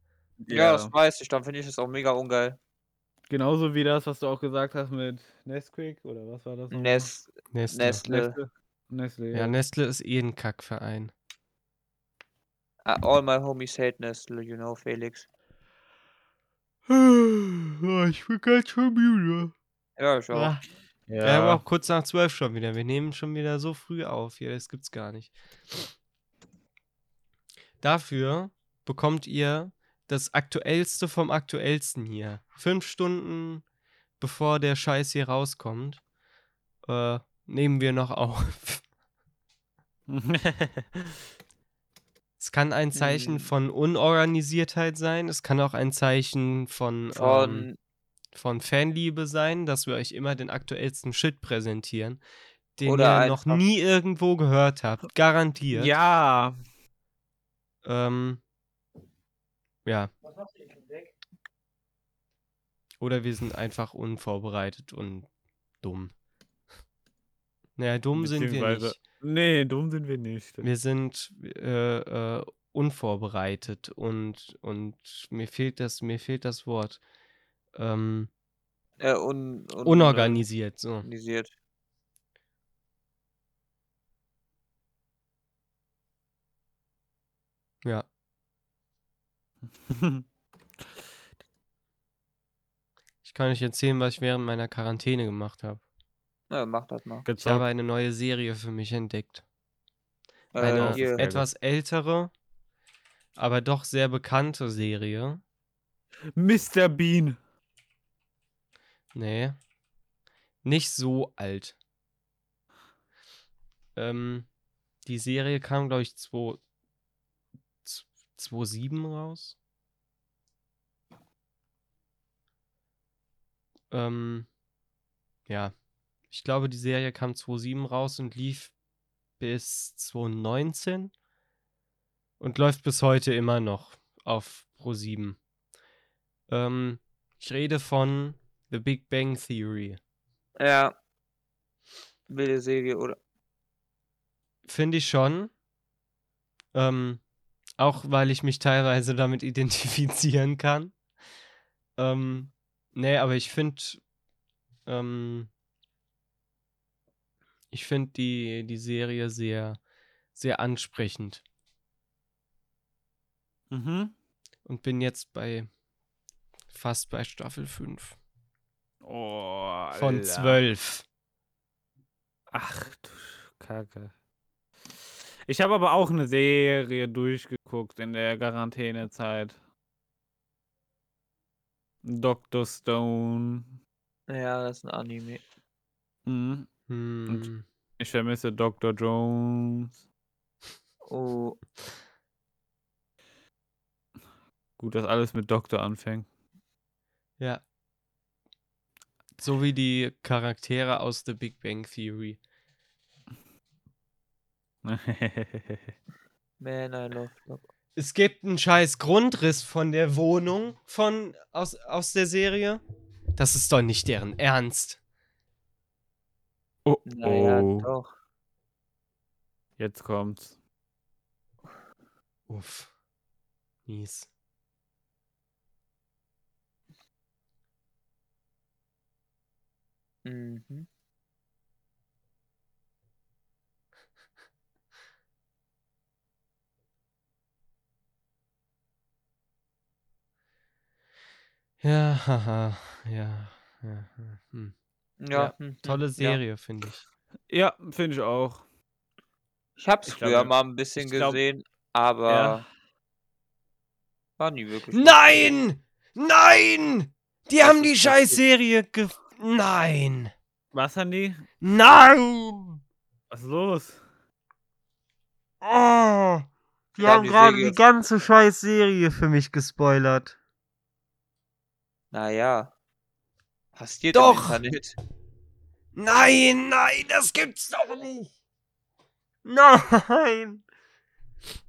Ja, das weiß ich. Dann finde ich es auch mega ungeil. Genauso wie das, was du auch gesagt hast mit Nesquik oder was war das? nochmal? Nest, Nestle. Nestle. Nestle. Nestle, Ja, ja. Nestle ist eh ein Kackverein. All my homies hate Nestle, you know, Felix. Oh, <sighs> ich bin ganz schon müde. Ja, ich auch. Ah. ja. Wir haben auch kurz nach zwölf schon wieder. Wir nehmen schon wieder so früh auf. Hier, das gibt's gar nicht. Dafür bekommt ihr das Aktuellste vom Aktuellsten hier. Fünf Stunden bevor der Scheiß hier rauskommt, äh, nehmen wir noch auf. <laughs> Es kann ein Zeichen Hm. von Unorganisiertheit sein. Es kann auch ein Zeichen von, ähm, Von, von Fanliebe sein, dass wir euch immer den aktuellsten Shit präsentieren, den ihr noch nie irgendwo gehört habt. Garantiert. ja. Ähm, ja. Oder wir sind einfach unvorbereitet und dumm. Naja, dumm sind wir nicht. Nee, dumm sind wir nicht. Wir sind äh, äh, unvorbereitet und, und mir fehlt das, mir fehlt das Wort. Ähm, äh, un, un, unorganisiert, so. Organisiert. Ja. <laughs> Ich kann euch erzählen, was ich während meiner Quarantäne gemacht habe. Ja, mach das mal. Ich habe eine neue Serie für mich entdeckt. Äh, Eine gut. etwas ältere, aber doch sehr bekannte Serie. Mr. Bean. Nee. Nicht so alt. Ähm, die Serie kam, glaube ich, 2 2007 raus. Ähm, ja. Ich glaube, die Serie kam 2007 raus und lief bis 2019 und läuft bis heute immer noch auf Pro7. Ähm, ich rede von The Big Bang Theory. Ja. Wilde Serie, oder? Finde ich schon. Ähm, auch weil ich mich teilweise damit identifizieren kann. Ähm, nee, aber ich finde, ähm, ich finde die, die Serie sehr, sehr ansprechend Mhm. und bin jetzt bei fast bei Staffel 5 Oh, von Alter. 12. Ach du Kacke. Ich habe aber auch eine Serie durchgeguckt in der Quarantänezeit. Dr. Stone. Ja, das ist ein Anime. Mhm. Hm, Ich vermisse Dr. Jones. Oh, Gut, dass alles mit Doktor anfängt. ja. So wie die Charaktere aus The Big Bang Theory. Man, I love Doc. Es gibt einen scheiß Grundriss von der Wohnung von aus, aus der Serie. Das ist doch nicht deren Ernst. oh, Naja, oh. doch. Jetzt kommt's. Uff. Mies. Mhm. Ja, haha. Ja. ja hm, hm. Ja, Ja, hm, hm, Tolle ja. Serie, finde ich. Ja, finde ich auch. Ich hab's Ich früher glaube- mal ein bisschen ich glaub- gesehen, aber Ja. war nie wirklich. gut. Nein! Nein! Die Was haben die ist passiert? Serie ge... Nein! Was, Handy? Nein! Was ist los? Oh! Die Ja, haben die gerade Serie die ist- ganze scheiß Serie für mich gespoilert. Naja. Passiert Doch! im Internet. Nein, nein, das gibt's doch nicht. Nein.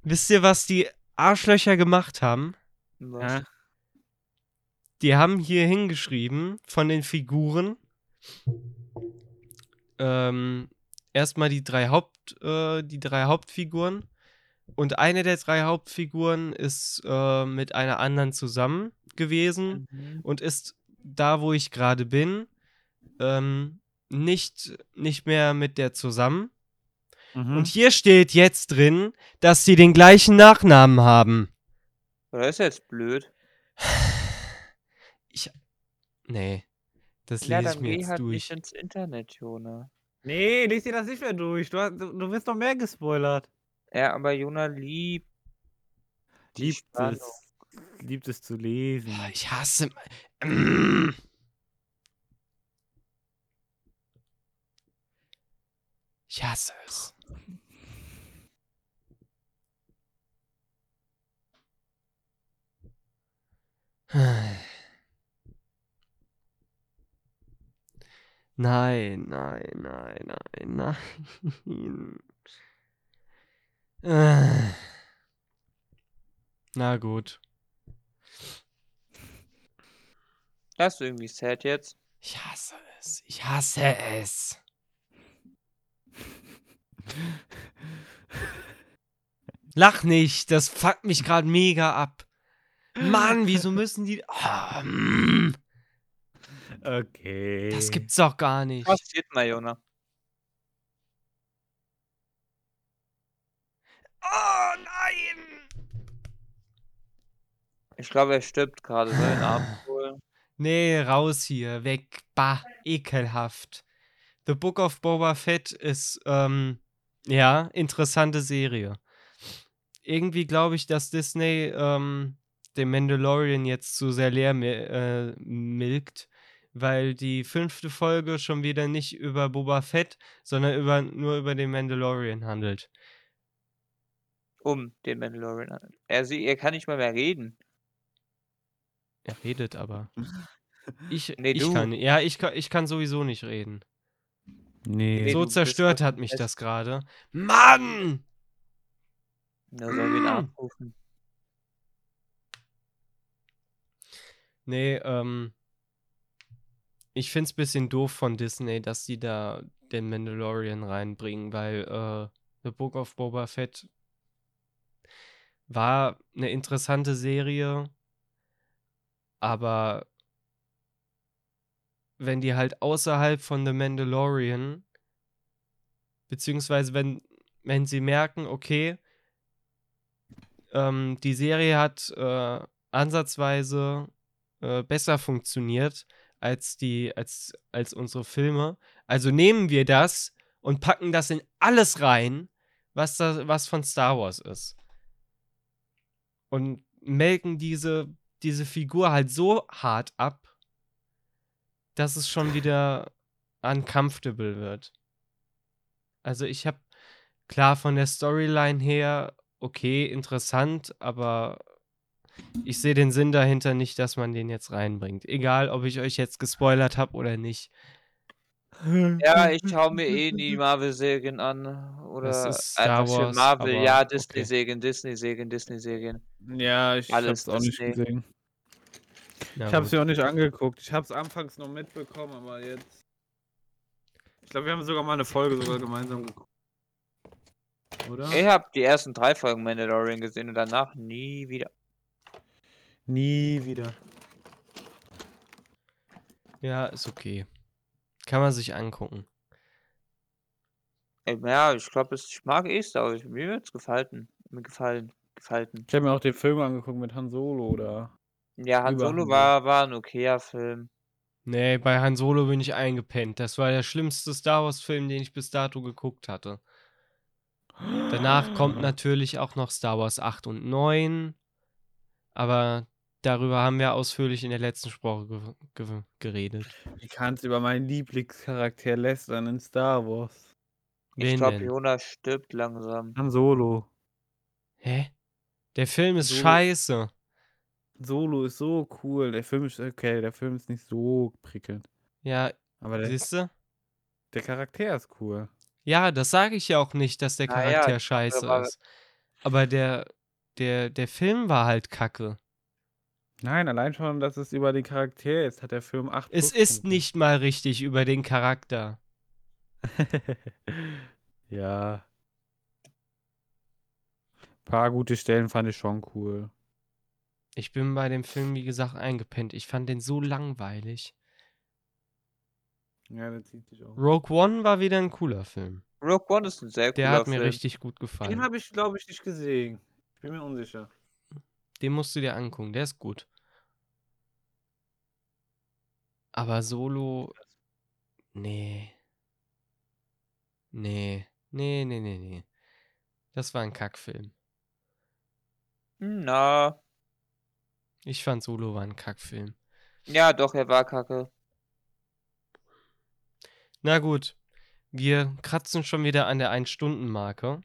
Wisst ihr, was die Arschlöcher gemacht haben? Was? Hä? Die haben hier hingeschrieben von den Figuren. Ähm, erstmal die drei Haupt, äh, die drei Hauptfiguren. Und eine der drei Hauptfiguren ist äh, mit einer anderen zusammen gewesen. Mhm. und ist da, wo ich gerade bin, ähm, nicht, nicht mehr mit der zusammen. Mhm. Und hier steht jetzt drin, dass sie den gleichen Nachnamen haben. Das ist jetzt blöd. Ich. Nee. Das Ja, lese ich mir geh jetzt halt durch. nicht ins Internet, Jona. nee, lies dir das nicht mehr durch. Du, hast- du, wirst noch mehr gespoilert. Ja, aber Jona liebt die Liebt es, liebt es zu lesen. Ah, Ich hasse. Mm. Ich hasse es. <sighs> Nein, nein, nein, nein, nein. <sighs> <sighs> Na gut. Das ist irgendwie sad jetzt. Ich hasse es. Ich hasse es. Lach nicht, das fuckt mich gerade mega ab. Mann, wieso müssen die. Ah, mm, Okay. das gibt's doch gar nicht. Passiert mal, Jona. Oh nein! Ich glaube, er stirbt gerade. Soll ihn abholen? Nee, raus hier, weg. Bah, ekelhaft. The Book of Boba Fett ist, ähm, ja, interessante Serie. Irgendwie glaube ich, dass Disney ähm, den Mandalorian jetzt zu sehr leer äh, milkt, weil die fünfte Folge schon wieder nicht über Boba Fett, sondern über, nur über den Mandalorian handelt. Um den Mandalorian. Er, sie, er kann nicht mal mehr reden. Er redet aber. <laughs> Ich, Nee, ich du. kann, ja, ich kann, ich kann sowieso nicht reden. Nee. Nee, so zerstört hat mich das gerade. Mann! Da sollen wir ihn Mm. anrufen. Nee, ähm. Ich find's bisschen doof von Disney, dass sie da den Mandalorian reinbringen, weil äh, The Book of Boba Fett war eine interessante Serie, aber wenn die halt außerhalb von The Mandalorian, beziehungsweise wenn, wenn sie merken, okay, ähm, die Serie hat äh, ansatzweise äh, besser funktioniert als die, als, als unsere Filme. Also nehmen wir das und packen das in alles rein, was, da, was von Star Wars ist. Und melken diese, diese Figur halt so hart ab, dass es schon wieder uncomfortable wird. Also ich habe klar von der Storyline her, okay, interessant, aber ich sehe den Sinn dahinter nicht, dass man den jetzt reinbringt. Egal, ob ich euch jetzt gespoilert habe oder nicht. Ja, ich schaue mir eh die Marvel-Serien an. Oder ist Star Wars, Marvel. Ja, okay. Disney-Serien, Disney-Serien, Disney-Serien. Ja, ich Alles hab's auch nicht gesehen. Na Ich hab's mir auch nicht angeguckt. Ich hab's anfangs noch mitbekommen, aber jetzt. Ich glaube, wir haben sogar mal eine Folge sogar gemeinsam geguckt. Oder? Ich habe die ersten drei Folgen Mandalorian gesehen und danach nie wieder. Nie wieder. Ja, ist okay. Kann man sich angucken. Ey, Ja, ich glaube, ich mag Wars. Mir wird's gefallen. Mir gefallen. Gefallen. Ich habe mir auch den Film angeguckt mit Han Solo da. Ja, Han Solo Han war, war ein okayer Film. Nee, bei Han Solo bin ich eingepennt. Das war der schlimmste Star Wars-Film, den ich bis dato geguckt hatte. Danach kommt <gasps> natürlich auch noch Star Wars 8 und 9. Aber darüber haben wir ausführlich in der letzten Sprache ge ge geredet. Wie kannst du über meinen Lieblingscharakter lästern in Star Wars? Ich glaube? Jonas stirbt langsam. Han Solo. Hä? Der Film ist Solo- scheiße. Solo ist so cool. Der Film ist okay, der Film ist nicht so prickelnd. Ja, Aber der, siehst du? der Charakter ist cool. Ja, das sage ich ja auch nicht, dass der ja, Charakter die scheiße war- ist. Aber der, der, der Film war halt kacke. Nein, allein schon, dass es über den Charakter ist, hat der Film 8 Es ist nicht mal richtig über den Charakter. <laughs> ja. Ein paar gute Stellen fand ich schon cool. Ich bin bei dem Film, wie gesagt, eingepennt. Ich fand den so langweilig. Ja, der zieht sich auch. Rogue One war wieder ein cooler Film. Rogue One ist ein sehr Der cooler hat mir Film. richtig gut Den gefallen. habe ich, glaube ich, nicht gesehen. Ich bin mir unsicher. Den musst du dir angucken, der ist gut. Aber Solo. Nee. Nee. Nee, nee, nee, nee. Das war ein Kackfilm. Na, Ich fand Solo war ein Kackfilm. ja, doch, er war kacke. Na gut. Wir kratzen schon wieder an der 1-Stunden-Marke.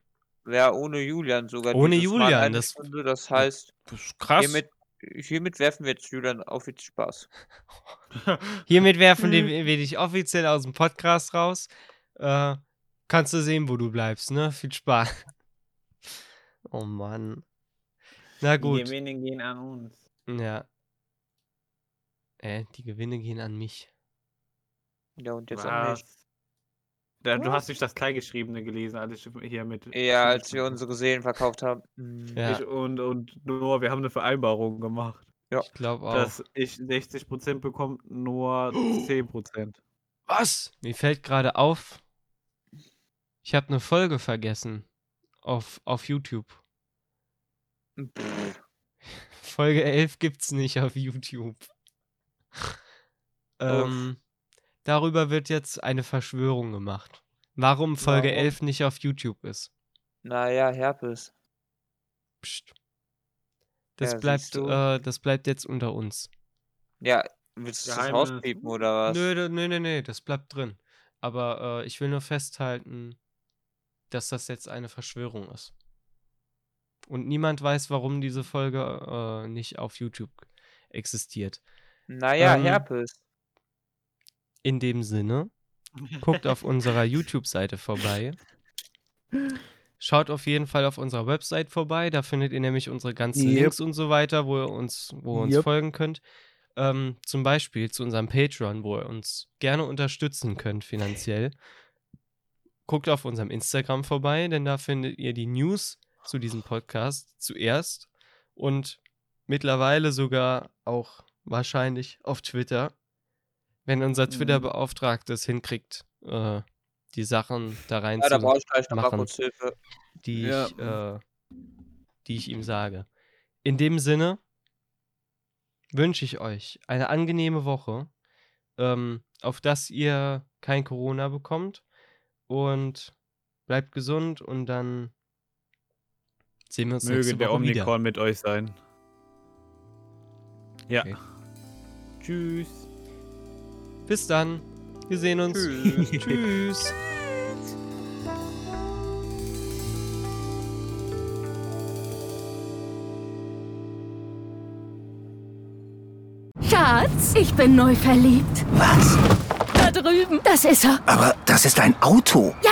Ja, ohne Julian sogar. Ohne Julian, das- Stunde, das heißt, Das ist krass. hiermit, hiermit werfen wir jetzt Julian auf viel Spaß. <laughs> Hiermit werfen wir wir dich offiziell aus dem Podcast raus. Äh, kannst du sehen, wo du bleibst, ne? Viel Spaß. Oh Mann. Na Die gut. Gewinne gehen an uns. Ja. Äh, die Gewinne gehen an mich. Ja, und jetzt auch nicht. Was? Da, du hast nicht das Kleingeschriebene gelesen, als ich hier mit. Ja, als wir unsere Seelen verkauft haben. Hm. Ja. Ich und, und nur, wir haben eine Vereinbarung gemacht, Ich glaube auch. dass ich 60% bekomme, nur <gasps> 10%. Was? Mir fällt gerade auf, ich habe eine Folge vergessen. Auf, auf YouTube. Pff, Folge 11 gibt's nicht auf YouTube. ähm, darüber wird jetzt eine Verschwörung gemacht. Warum Folge Warum? 11 nicht auf YouTube ist. Naja, Herpes. Psst. Das Ja, bleibt, äh, das bleibt jetzt unter uns. Ja, willst du das Geheimnis. rauspiepen oder was? Nö, nö, nö, nö, das bleibt drin. Aber äh, ich will nur festhalten, dass das jetzt eine Verschwörung ist. Und niemand weiß, warum diese Folge äh, nicht auf YouTube existiert. Naja, Ähm, Herpes. In dem Sinne, guckt auf unserer YouTube-Seite vorbei. Schaut auf jeden Fall auf unserer Website vorbei. Da findet ihr nämlich unsere ganzen Yep. Links und so weiter, wo ihr uns, wo ihr uns Yep. folgen könnt. Ähm, zum Beispiel zu unserem Patreon, wo ihr uns gerne unterstützen könnt finanziell. Guckt auf unserem Instagram vorbei, denn da findet ihr die News zu diesem Podcast zuerst und mittlerweile sogar auch wahrscheinlich auf Twitter, wenn unser Mhm. Twitter-Beauftragter es hinkriegt, äh, die Sachen da rein Ja, da zu brauche ich gleich machen. kurz Hilfe. die Ja. ich, äh, die ich ihm sage. In dem Sinne wünsche ich euch eine angenehme Woche, ähm, auf dass ihr kein Corona bekommt und bleibt gesund und dann sehen wir uns Möge nächste der Woche wieder. Omikron mit euch sein. Ja. Okay. Tschüss. Bis dann. Wir sehen uns. Tschüss. <laughs> Tschüss. Schatz, ich bin neu verliebt. Was? Da drüben. Das ist er. Aber das ist ein Auto. Ja,